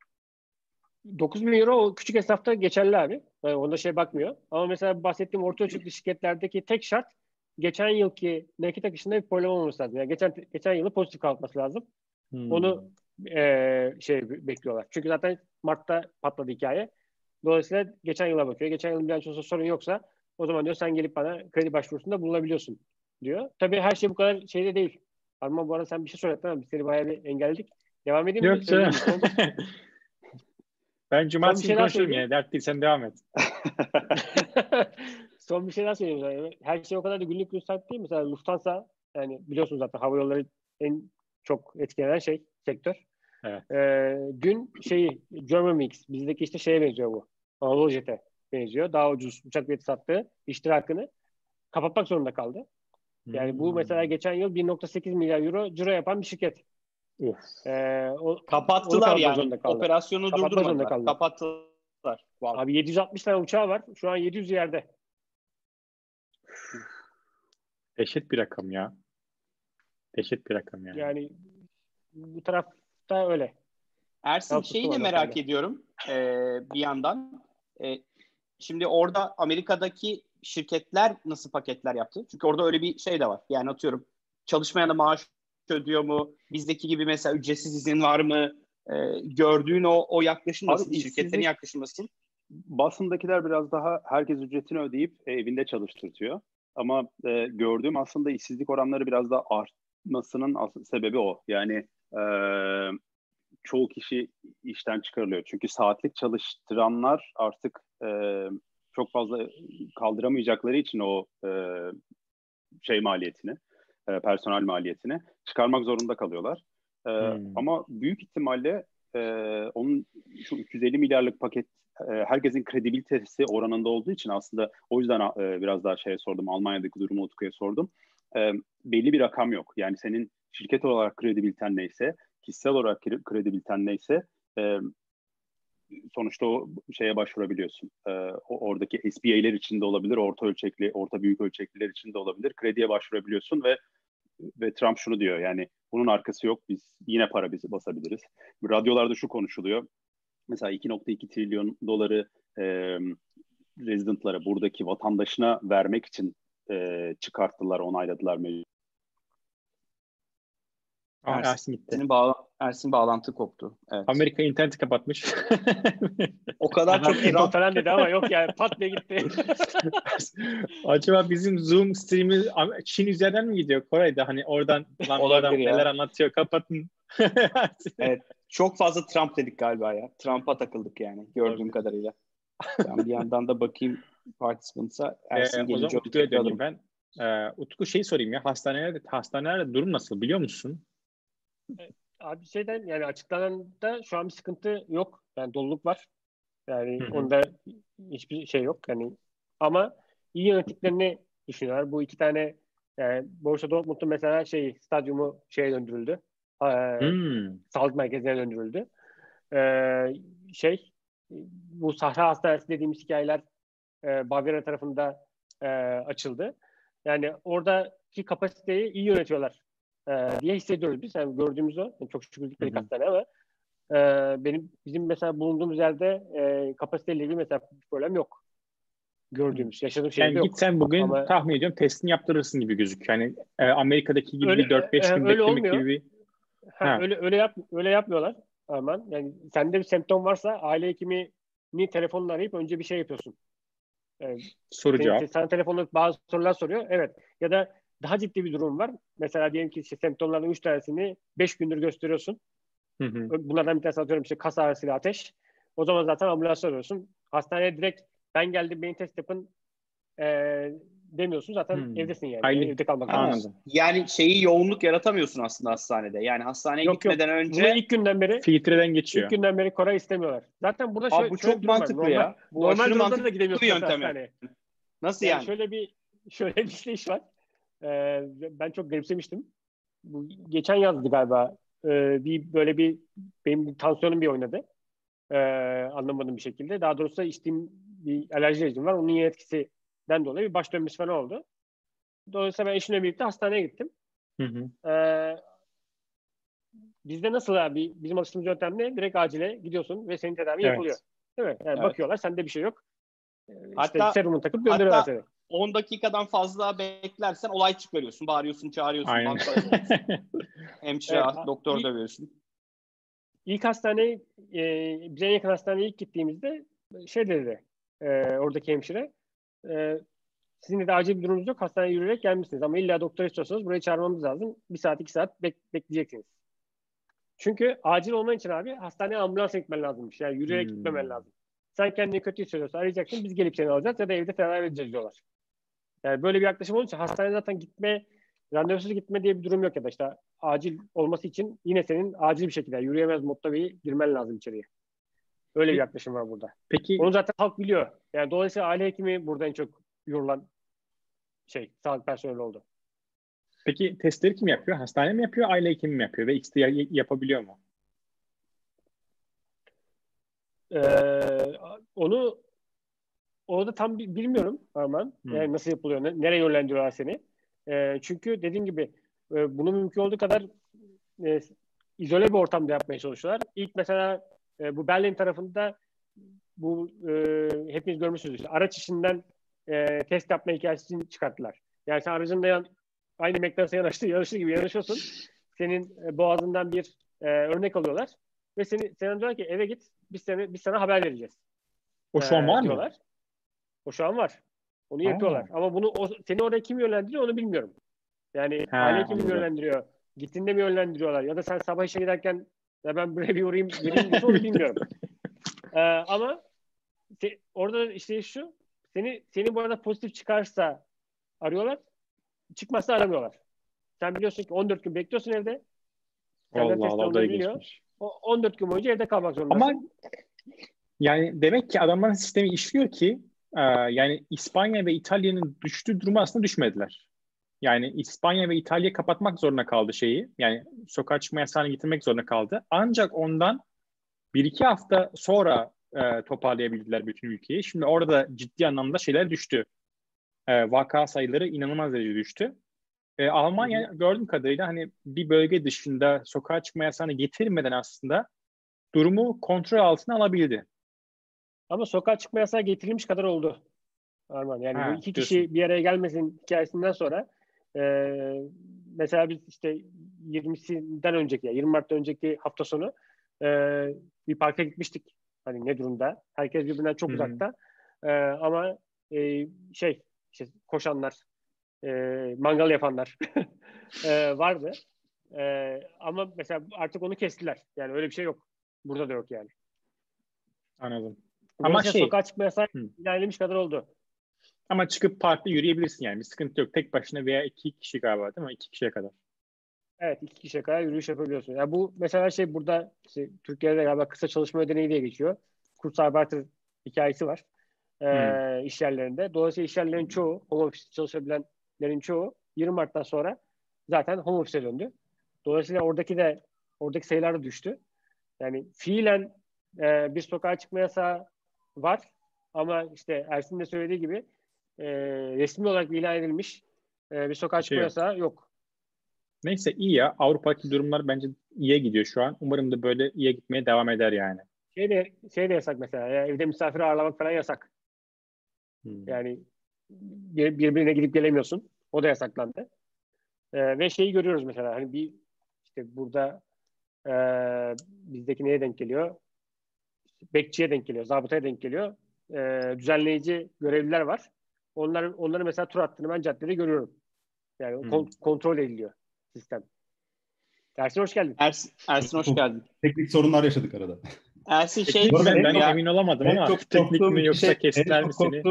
S4: 9 bin euro o küçük hesapta geçerli abi. Yani onda şey bakmıyor. Ama mesela bahsettiğim orta ölçekli şirketlerdeki tek şart geçen yılki nakit akışında bir problem olması lazım. Yani geçen geçen yılı pozitif kalkması lazım. Hmm. Onu e, şey bekliyorlar. Çünkü zaten Mart'ta patladı hikaye. Dolayısıyla geçen yıla bakıyor. Geçen yılın bilançosu sorun yoksa o zaman diyor sen gelip bana kredi başvurusunda bulunabiliyorsun diyor. Tabii her şey bu kadar şeyde değil. Arman bu arada sen bir şey söyledin ama biz seni bayağı bir engelledik. Devam edeyim
S1: Yok canım. *laughs* ben cumartesi günü konuşurum yani. Dert değil sen devam et. *laughs*
S4: Son bir şey daha söyleyeyim. Her şey o kadar da günlük gün saat değil. Mesela Lufthansa yani biliyorsunuz zaten hava yolları en çok etkilenen şey sektör. Evet. Ee, dün şeyi German Mix bizdeki işte şeye benziyor bu. Anadolu Jet'e benziyor. Daha ucuz uçak bileti sattığı iştirakını kapatmak zorunda kaldı. Yani hmm. bu mesela geçen yıl 1.8 milyar euro ciro yapan bir şirket.
S3: Ee, o, Kapattılar yani. Operasyonu durdurmadılar. Kapattılar.
S4: Wow. Abi 760 tane uçağı var. Şu an 700 yerde.
S1: Dehşet bir rakam ya. Dehşet bir rakam yani.
S4: Yani bu tarafta öyle.
S3: Ersin şeyi de merak öyle. ediyorum ee, bir yandan. Ee, şimdi orada Amerika'daki şirketler nasıl paketler yaptı? Çünkü orada öyle bir şey de var. Yani atıyorum çalışmayana maaş ödüyor mu? Bizdeki gibi mesela ücretsiz izin var mı? Ee, gördüğün o, o yaklaşım nasıl? Abi, Şirketlerin yaklaşım nasıl?
S2: Basındakiler biraz daha herkes ücretini ödeyip e, evinde çalıştırtıyor. Ama e, gördüğüm aslında işsizlik oranları biraz daha artmasının sebebi o. Yani e, çoğu kişi işten çıkarılıyor. Çünkü saatlik çalıştıranlar artık e, çok fazla kaldıramayacakları için o e, şey maliyetini, e, personel maliyetini çıkarmak zorunda kalıyorlar. E, hmm. Ama büyük ihtimalle e, onun şu 350 milyarlık paket e, herkesin kredibilitesi oranında olduğu için aslında o yüzden e, biraz daha şeye sordum. Almanya'daki durumu Utku'ya sordum. E, belli bir rakam yok. Yani senin şirket olarak kredibiliten neyse, kişisel olarak kredibiliten neyse e, sonuçta o şeye başvurabiliyorsun. E, oradaki SBA'ler için de olabilir, orta ölçekli, orta büyük ölçekliler için de olabilir. Krediye başvurabiliyorsun ve ve Trump şunu diyor yani bunun arkası yok biz yine para bizi basabiliriz. Radyolarda şu konuşuluyor. Mesela 2.2 trilyon doları e, residentlara buradaki vatandaşına vermek için e, çıkarttılar, onayladılar meclis.
S1: Aa,
S3: Ersin.
S1: Ersin gitti.
S3: Ersin, bağla Ersin bağlantı koptu. Evet.
S1: Amerika interneti kapatmış.
S3: O kadar çok Trump
S4: falan dedi ama yok yani pat diye gitti. *laughs*
S1: Acaba bizim Zoom stream'i Çin üzerinden mi gidiyor Kore'de? Hani oradan lan
S3: ya.
S1: neler anlatıyor kapatın. *laughs*
S3: Evet. çok fazla Trump dedik galiba ya. Trump'a takıldık yani gördüğüm
S1: Olabilir.
S3: kadarıyla. Ben bir yandan da bakayım participant'a Ersin
S1: Ee, o
S3: gelince
S1: zaman
S3: onu
S1: Utku'ya döneyim ben. Ee, Utku şey sorayım ya hastanelerde, hastanelerde durum nasıl biliyor musun?
S4: Abi şeyden yani açıklananda şu an bir sıkıntı yok. Yani doluluk var. Yani
S1: Hı hı.
S4: onda hiçbir şey yok. Yani ama iyi yönettiklerini düşünüyorlar. Bu iki tane yani Borussia Dortmund'un mesela şey stadyumu şeye döndürüldü. Ee,
S1: Hmm.
S4: sağlık merkezine döndürüldü. Ee, şey bu Sahra Hastanesi dediğimiz hikayeler e, Bavyera tarafında e, açıldı. Yani oradaki kapasiteyi iyi yönetiyorlar e, diye hissediyoruz biz. Yani gördüğümüz o. Yani çok şükür gitmedik hastaneye ama e, benim bizim mesela bulunduğumuz yerde e, kapasiteyle ilgili mesela bir problem yok. Gördüğümüz, yaşadığım şeyde
S1: Yani
S4: yok.
S1: gitsen bugün
S4: Ama-
S1: tahmin ediyorum testini yaptırırsın gibi gözüküyor. Yani e, Amerika'daki gibi
S4: Öyle-
S1: bir 4-5
S4: e,
S1: gün
S4: öyle
S1: beklemek gibi bir
S4: Ha,
S1: Ha.
S4: öyle öyle yap öyle yapmıyorlar Arman. Yani sende bir semptom varsa aile hekimini telefonla arayıp önce bir şey yapıyorsun. Ee,
S1: soru
S4: senin-
S1: cevap.
S4: sana telefonla bazı sorular soruyor. Evet. Ya da daha ciddi bir durum var. Mesela diyelim ki işte semptomlardan 3 tanesini 5 gündür gösteriyorsun.
S1: Hı hı.
S4: Bunlardan bir tanesi atıyorum işte kas ağrısıyla ateş. O zaman zaten ambulans arıyorsun. Hastaneye direkt ben geldim beni test yapın ee, demiyorsun. Zaten
S1: Hmm.
S4: evdesin yani.
S1: Aile-
S4: Evde kalmak.
S1: Anladım.
S3: Yani şeyi yoğunluk yaratamıyorsun aslında hastanede. Yani hastaneye
S4: Yok, yok.
S3: gitmeden
S4: Bunu
S3: önce
S4: ilk günden beri
S1: Filtreden geçiyor.
S4: ilk günden beri Koray istemiyorlar. Zaten burada şöyle,
S3: Abi bu
S4: şöyle
S3: çok
S4: durum var.
S3: mantıklı
S4: Normal-
S3: ya. Bu
S4: Normal
S3: aşırı
S4: durumda da
S3: mantıklı
S4: gidemiyorsun
S3: yöntem.
S4: hastaneye.
S3: Nasıl
S4: Yani
S3: yani?
S4: şöyle bir *laughs* şöyle bir işleyiş var. Ee, ben çok garipsemiştim. Bu geçen yazdı galiba. Ee, bir böyle bir benim tansiyonum bir oynadı. Ee, anlamadığım bir şekilde. Daha doğrusu içtiğim bir alerji ilacım var. Onun etkisinden dolayı bir baş dönmesi falan oldu. Dolayısıyla ben eşimle birlikte hastaneye gittim.
S1: Hı hı.
S4: Ee, bizde nasıl abi? Bizim alıştığımız yöntem ne? Direkt acile gidiyorsun ve senin tedavi
S1: Evet.
S4: yapılıyor. Değil mi? Yani
S3: Evet.
S4: bakıyorlar sende bir şey yok.
S3: Hatta-
S4: işte serumunu takıp gönderiyorlar
S3: hatta-
S4: seni.
S3: 10 dakikadan fazla beklersen olay çıkarıyorsun. Bağırıyorsun, çağırıyorsun.
S1: Aynen. *laughs*
S3: Hemşire,
S4: Evet,
S3: doktor
S4: ilk-
S3: dövüyorsun.
S4: İlk hastaneye, e, bize en yakın hastaneye ilk gittiğimizde şey dedi e, oradaki hemşire. E, sizin de acil bir durumunuz yok. Hastaneye yürüyerek gelmişsiniz. Ama illa doktor istiyorsanız burayı çağırmamız lazım. Bir saat, iki saat bek- bekleyeceksiniz. Çünkü acil olman için abi hastaneye ambulans gitmen lazımmış. Yani yürüyerek
S1: Hmm.
S4: gitmemen lazım. Sen kendini kötü hissediyorsan arayacaksın. Biz gelip seni alacağız ya da evde tedavi edeceğiz diyorlar. Yani böyle bir yaklaşım olunca hastaneye zaten gitme, randevusuz gitme diye bir durum yok ya da işte acil olması için yine senin acil bir şekilde yürüyemez modda bir girmen lazım içeriye. Öyle bir yaklaşım var burada.
S1: Peki
S4: Onu zaten halk biliyor. Yani dolayısıyla aile hekimi burada en çok yorulan şey, sağlık personeli oldu.
S1: peki testleri kim yapıyor? Hastane mi yapıyor, aile hekimi mi yapıyor ve ikisi ya- yapabiliyor mu?
S4: Ee, onu orada tam bi- bilmiyorum Arman.
S1: Hmm.
S4: Yani nasıl yapılıyor, ne- nereye yönlendiriyorlar seni. Ee, çünkü dediğim gibi e, bunu mümkün olduğu kadar e, izole bir ortamda yapmaya çalışıyorlar. İlk mesela e, bu Berlin tarafında bu e, hepiniz görmüşsünüz işte araç içinden e, test yapma hikayesini çıkarttılar. Yani sen aracınla yan, aynı McDonald's'a yanaştı, yanaştı gibi yanaşıyorsun. Senin e, boğazından bir e, örnek alıyorlar ve seni sana diyorlar ki eve git biz seni biz sana haber vereceğiz.
S1: O şu an
S4: Ee,
S1: var mı?
S4: diyorlar. O şu an var. Onu
S1: Aa.
S4: yapıyorlar. Ama bunu o, seni oraya kim yönlendiriyor onu bilmiyorum. Yani
S1: Ha,
S4: aile kim
S1: anladım.
S4: yönlendiriyor? Gittiğinde mi yönlendiriyorlar? Ya da sen sabah işe giderken ya ben buraya bir uğrayayım, diyorsa onu bilmiyorum. *laughs* Ee, ama se- orada işte şu seni seni bu arada pozitif çıkarsa arıyorlar. Çıkmazsa aramıyorlar. Sen biliyorsun ki 14 gün bekliyorsun evde. Senden
S1: Allah Allah
S4: alınıyor, biliyor.
S1: ilginçmiş.
S4: O 14 gün boyunca evde kalmak zorundasın.
S1: Ama yani demek ki adamların sistemi işliyor ki e, yani İspanya ve İtalya'nın düştüğü duruma aslında düşmediler. Yani İspanya ve İtalya kapatmak zorunda kaldı şeyi. Yani sokağa çıkma yasağını getirmek zorunda kaldı. Ancak ondan bir iki hafta sonra e, toparlayabildiler bütün ülkeyi. Şimdi orada ciddi anlamda şeyler düştü. E, vaka sayıları inanılmaz derecede düştü. E, Almanya gördüğüm kadarıyla hani bir bölge dışında sokağa çıkma yasağını getirmeden aslında durumu kontrol altına alabildi.
S4: Ama sokağa çıkma yasağı getirilmiş kadar oldu. Arman. Yani
S1: Ha,
S4: bu iki kişi
S1: diyorsun.
S4: bir araya gelmesin hikayesinden sonra e, mesela biz işte 20'sinden önceki, yani 20 Mart'tan önceki hafta sonu e, bir parka gitmiştik. Hani ne durumda? Herkes birbirinden çok Hı-hı. uzakta. E, ama e, şey, işte koşanlar, e, mangal yapanlar *laughs* e, vardı. E, ama mesela artık onu kestiler. Yani öyle bir şey yok. Burada da yok yani.
S1: Anladım.
S4: Ama şey, sokağa çıkma yasağı ilerlemiş kadar oldu.
S1: Ama çıkıp parkta yürüyebilirsin yani. Bir sıkıntı yok. Tek başına veya iki kişi galiba değil mi? İki kişiye kadar.
S4: Evet iki kişiye kadar yürüyüş yapabiliyorsun. Ya bu mesela şey burada işte, Türkiye'de galiba kısa çalışma ödeneği diye geçiyor. Kurs Arbeiter hikayesi var. Ee, hmm. iş yerlerinde. Dolayısıyla iş yerlerinin çoğu, home office çalışabilenlerin çoğu 20 Mart'tan sonra zaten home office'e döndü. Dolayısıyla oradaki de oradaki sayılar da düştü. Yani fiilen e, bir sokağa çıkma yasağı var ama işte Ersin de söylediği gibi e, resmi olarak ilan edilmiş e, bir sokağa çıkma şey yasağı yok.
S1: Neyse iyi ya. Avrupa'daki durumlar bence iyiye gidiyor şu an. Umarım da böyle iyiye gitmeye devam eder yani.
S4: Şey de, şey de yasak mesela. Ya, evde misafir ağırlamak falan yasak. Hmm. Yani bir, birbirine gidip gelemiyorsun. O da yasaklandı. Ee, ve şeyi görüyoruz mesela hani bir işte burada e, bizdeki neye denk geliyor? Bekçiye denk geliyor, zabıtaya denk geliyor. E, düzenleyici görevliler var. Onların onları mesela tur attığını ben caddede görüyorum. Yani hmm. kon- kontrol ediliyor sistem. Ersin hoş geldin.
S3: Ersin, Ersin hoş geldin.
S2: Teknik sorunlar yaşadık arada.
S3: Ersin şey
S1: ben, ben ya, emin olamadım ama çok teknik mi yoksa şey, kestiler mi seni?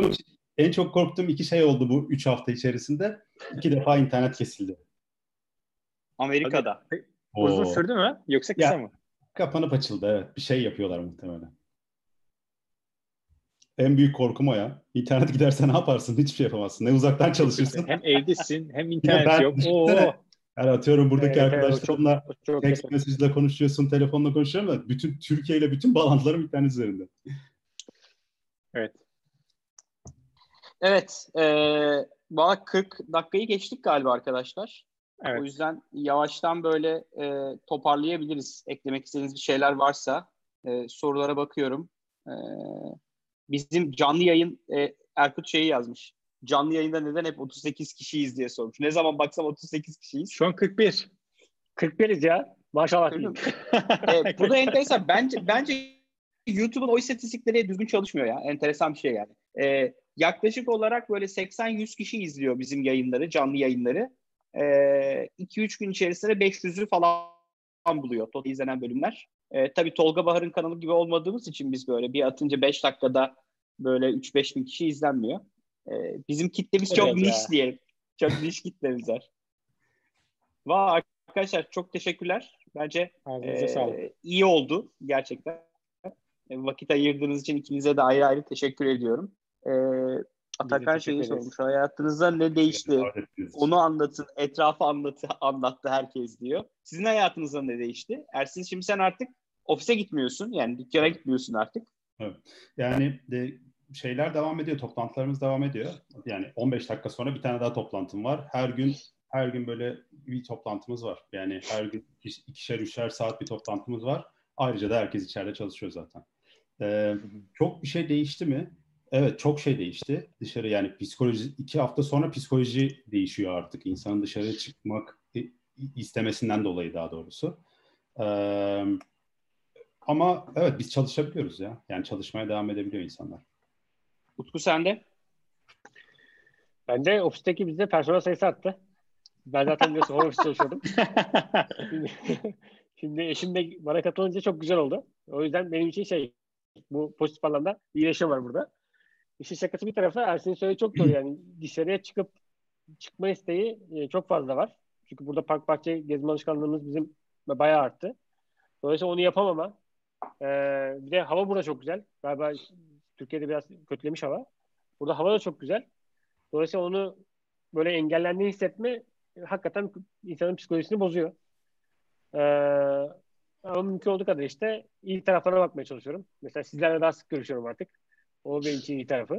S2: En çok korktuğum iki şey oldu bu üç hafta içerisinde. İki defa internet kesildi.
S3: Amerika'da.
S1: Uzun sürdü mü? Yoksa kısa ya, mı?
S2: Kapanıp açıldı evet. Bir şey yapıyorlar muhtemelen. En büyük korkum o ya. İnternet giderse ne yaparsın? Hiçbir şey yapamazsın. Ne uzaktan çalışırsın.
S1: hem evdesin hem *laughs* internet yok. Oo.
S2: Yani atıyorum buradaki evet, arkadaşlarımla evet, çok, çok text mesajla konuşuyorsun, telefonla konuşuyorum da bütün Türkiye ile bütün bağlantılarım internet üzerinde.
S1: Evet.
S3: Evet. E, valla 40 dakikayı geçtik galiba arkadaşlar. Evet. O yüzden yavaştan böyle e, toparlayabiliriz. Eklemek istediğiniz bir şeyler varsa e, sorulara bakıyorum. E, bizim canlı yayın e, Erkut şeyi yazmış. Canlı yayında neden hep 38 kişiyiz diye sormuş. Ne zaman baksam 38 kişiyiz.
S1: Şu an 41.
S4: 41'iz ya. Maşallah. *laughs*
S3: e, bu da enteresan. Bence bence YouTube'un o istatistikleri düzgün çalışmıyor ya. Enteresan bir şey yani. E, yaklaşık olarak böyle 80-100 kişi izliyor bizim yayınları, canlı yayınları. 2-3 e, gün içerisinde 500'ü falan buluyor total izlenen bölümler. E, tabii Tolga Bahar'ın kanalı gibi olmadığımız için biz böyle bir atınca 5 dakikada böyle 3-5 bin kişi izlenmiyor. E, bizim kitlemiz çok evet niş ya. diyelim. Çok niş kitlemiz var. *laughs* Vay arkadaşlar çok teşekkürler. Bence e, iyi oldu gerçekten. E, vakit ayırdığınız için ikinize de ayrı ayrı teşekkür ediyorum. E, Atakan şeyi sormuş. Hayatınızda ne değişti? Onu anlatın. Etrafı anlatı, *laughs* anlattı herkes diyor. Sizin hayatınızda ne değişti? Ersin şimdi sen artık ofise gitmiyorsun. Yani dükkana gitmiyorsun artık.
S2: Evet. Yani de şeyler devam ediyor. Toplantılarımız devam ediyor. Yani 15 dakika sonra bir tane daha toplantım var. Her gün her gün böyle bir toplantımız var. Yani her gün ikişer üçer saat bir toplantımız var. Ayrıca da herkes içeride çalışıyor zaten. Ee, çok bir şey değişti mi? Evet çok şey değişti. Dışarı yani psikoloji iki hafta sonra psikoloji değişiyor artık. İnsanın dışarı çıkmak istemesinden dolayı daha doğrusu. Ee, ama evet biz çalışabiliyoruz ya. Yani çalışmaya devam edebiliyor insanlar.
S3: Utku sende?
S4: Ben de ofisteki bizde personel sayısı arttı. Ben zaten biliyorsun home office çalışıyordum. şimdi, *laughs* şimdi eşim de bana katılınca çok güzel oldu. O yüzden benim için şey bu pozitif anlamda iyileşme var burada. İşin şakası bir tarafa Ersin'in söylediği çok doğru yani dışarıya çıkıp çıkma isteği e, çok fazla var. Çünkü burada park bahçe gezme alışkanlığımız bizim bayağı arttı. Dolayısıyla onu yapamama. Ee, bir de hava burada çok güzel. Galiba Türkiye'de biraz kötülemiş hava. Burada hava da çok güzel. Dolayısıyla onu böyle engellendiğini hissetme hakikaten insanın psikolojisini bozuyor. Ee, ama mümkün olduğu kadar işte iyi taraflarına bakmaya çalışıyorum. Mesela sizlerle daha sık görüşüyorum artık. O benim için iyi tarafı.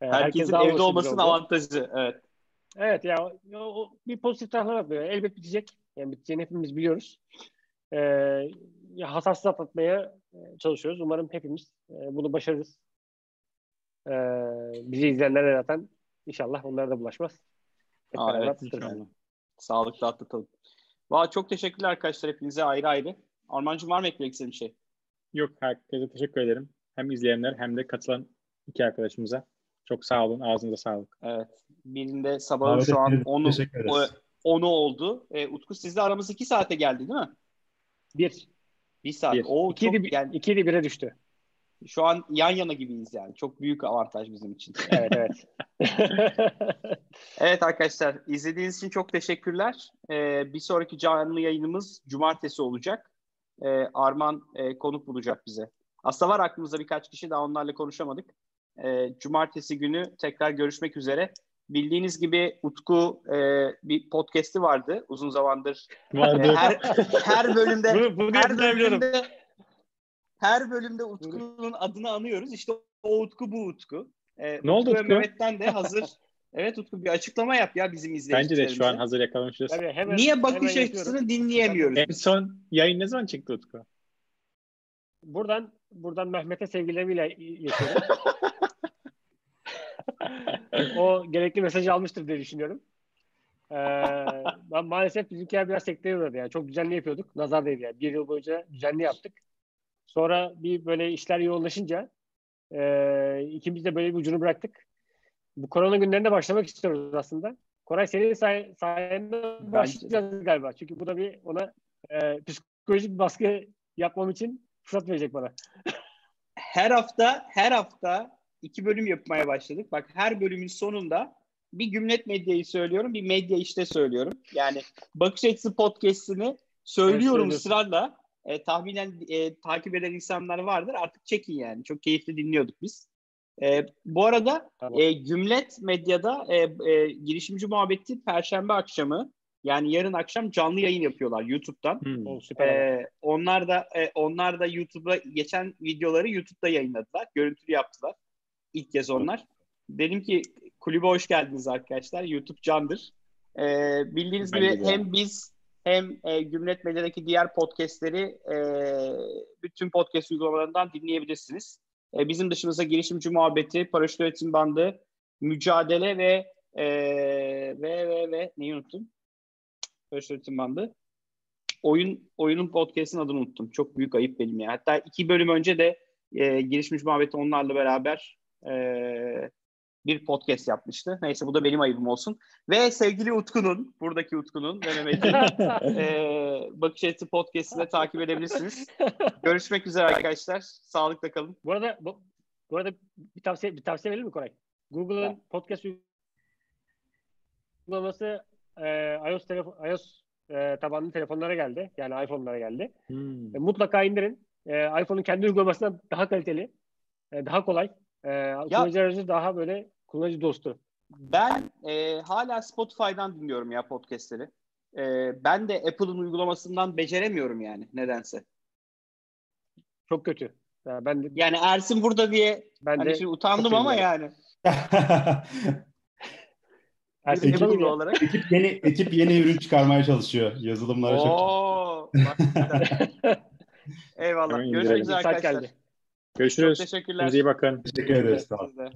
S3: Ee, Herkesin Herkes evde olmasının avantajı. Evet.
S4: Evet ya o, o, bir pozitif tarafına bakıyor. Elbet bitecek. Yani biteceğini hepimiz biliyoruz. Ee, ya hasarsız atlatmaya e, çalışıyoruz. Umarım hepimiz e, bunu başarırız. Ee, bizi izleyenlere zaten inşallah onlar da bulaşmaz.
S3: Hep Aa, evet, inşallah. Sağlıklı atlatalım. Valla çok teşekkürler arkadaşlar hepinize ayrı ayrı. Armancığım var mı eklemek istediğin bir şey?
S1: Yok herkese teşekkür ederim. Hem izleyenler hem de katılan iki arkadaşımıza. Çok sağ olun. Ağzınıza sağlık.
S3: Evet. Birinde sabahın şu an
S5: ettiğiniz için
S3: onu, oldu. E, Utku sizle aramız iki saate geldi değil mi?
S4: Bir.
S3: Bir saat.
S1: Bir.
S3: O çok,
S4: İkiydi,
S3: yani
S4: ikiydi bire düştü.
S3: şu an yan yana gibiyiz yani. Çok büyük avantaj bizim için. *laughs*
S4: Evet evet. *laughs*
S3: Evet arkadaşlar izlediğiniz için çok teşekkürler. Ee, bir sonraki canlı yayınımız cumartesi olacak. Ee, Arman e, konuk bulacak bize. Aslında var aklımızda birkaç kişi daha onlarla konuşamadık. Ee, cumartesi günü tekrar görüşmek üzere. Bildiğiniz gibi Utku e, bir podcast'i vardı uzun zamandır.
S1: Vardı.
S3: her, her bölümde *laughs*
S4: bunu, bunu
S3: her bölümde her bölümde Utku'nun adını anıyoruz. İşte o Utku bu Utku. Ee,
S1: Ne oldu
S3: Utku ve
S1: Utku?
S3: Mehmet'ten de hazır. *laughs* evet Utku bir açıklama yap ya bizim
S1: Bence
S3: izleyicilerimize.
S1: de şu an hazır yakalamışız.
S4: Tabii, hemen,
S3: Niye bakış
S4: hemen yapıyorum.
S3: açısını dinleyemiyoruz?
S1: En son yayın ne zaman çıktı Utku?
S4: Buradan buradan Mehmet'e sevgilerimi iletiyorum. *laughs* o gerekli mesajı almıştır diye düşünüyorum. Ee, ben maalesef bizimkiler biraz sekteye uğradı yani. Çok düzenli yapıyorduk. Nazar değdi yani. Bir yıl boyunca düzenli yaptık. Sonra bir böyle işler yoğunlaşınca e, ikimiz de böyle bir ucunu bıraktık. Bu korona günlerinde başlamak istiyoruz aslında. Koray senin say- sayende başlayacağız galiba. Çünkü bu da bir ona e, psikolojik baskı yapmam için fırsat verecek bana.
S3: Her hafta her hafta iki bölüm yapmaya başladık. Bak her bölümün sonunda bir Gümlet Medya'yı söylüyorum, bir Medya işte söylüyorum. Yani Bakış Açısı podcast'ini söylüyorum
S4: Evet,
S3: ısrarla. E, tahminen e, takip eden insanlar vardır. Artık çekin yani. Çok keyifli dinliyorduk biz. E, bu arada
S4: Tamam.
S3: e, Gümlet Medya'da e, e, girişimci muhabbeti Perşembe akşamı yani yarın akşam canlı yayın yapıyorlar YouTube'dan.
S1: Hmm.
S4: O süper.
S3: Ee, onlar da e, onlar da YouTube'a geçen videoları YouTube'da yayınladılar. Görüntülü yaptılar. İlk kez onlar. Dedim ki kulübe hoş geldiniz arkadaşlar. YouTube candır. Ee, bildiğiniz
S1: Bence
S3: gibi
S1: de.
S3: hem biz hem e, Gümlet Medya'daki diğer podcastleri e, bütün podcast uygulamalarından dinleyebilirsiniz. E, bizim dışımızda girişimci muhabbeti, paraşüt öğretim bandı, mücadele ve e, ve ve ve neyi unuttum? Paraşüt öğretim bandı oyun oyunun podcast'in adını unuttum. Çok büyük ayıp benim ya. Hatta iki bölüm önce de e, girişmiş muhabbeti onlarla beraber e, bir podcast yapmıştı. Neyse bu da benim ayıbım olsun. Ve sevgili Utku'nun, buradaki Utku'nun ve Mehmet'in *laughs* e, Bakış Açısı podcast'ini de takip edebilirsiniz. Görüşmek üzere arkadaşlar. Sağlıkla kalın.
S4: Bu arada bu, bu arada bir tavsiye bir tavsiye verir mi Koray? Google'ın podcast uygulaması e, iOS telefon iOS e, tabanlı telefonlara geldi. Yani iPhone'lara geldi.
S1: Hmm.
S4: E, mutlaka indirin. E, iPhone'un kendi uygulamasından daha kaliteli, e, daha kolay. E, kullanıcı aracı daha böyle kullanıcı dostu.
S3: Ben e, hala Spotify'dan dinliyorum ya podcast'leri. E, ben de Apple'ın uygulamasından beceremiyorum yani nedense.
S4: Çok kötü. E, ben de
S3: Yani Ersin burada diye
S4: ben
S3: hani
S4: de
S3: şimdi utandım ama yani. *laughs*
S4: Ersin ya.
S3: olarak.
S5: ekip yeni ekip yeni ürün çıkarmaya çalışıyor. Yazılımlara çok.
S3: Oo, güzel. *laughs* Eyvallah. Görüşmek üzere arkadaşlar.
S4: geldi.
S3: Çok
S1: Görüşürüz.
S3: teşekkürler.
S1: Kendinize iyi bakın.
S5: Teşekkür ederiz. Sağ olun.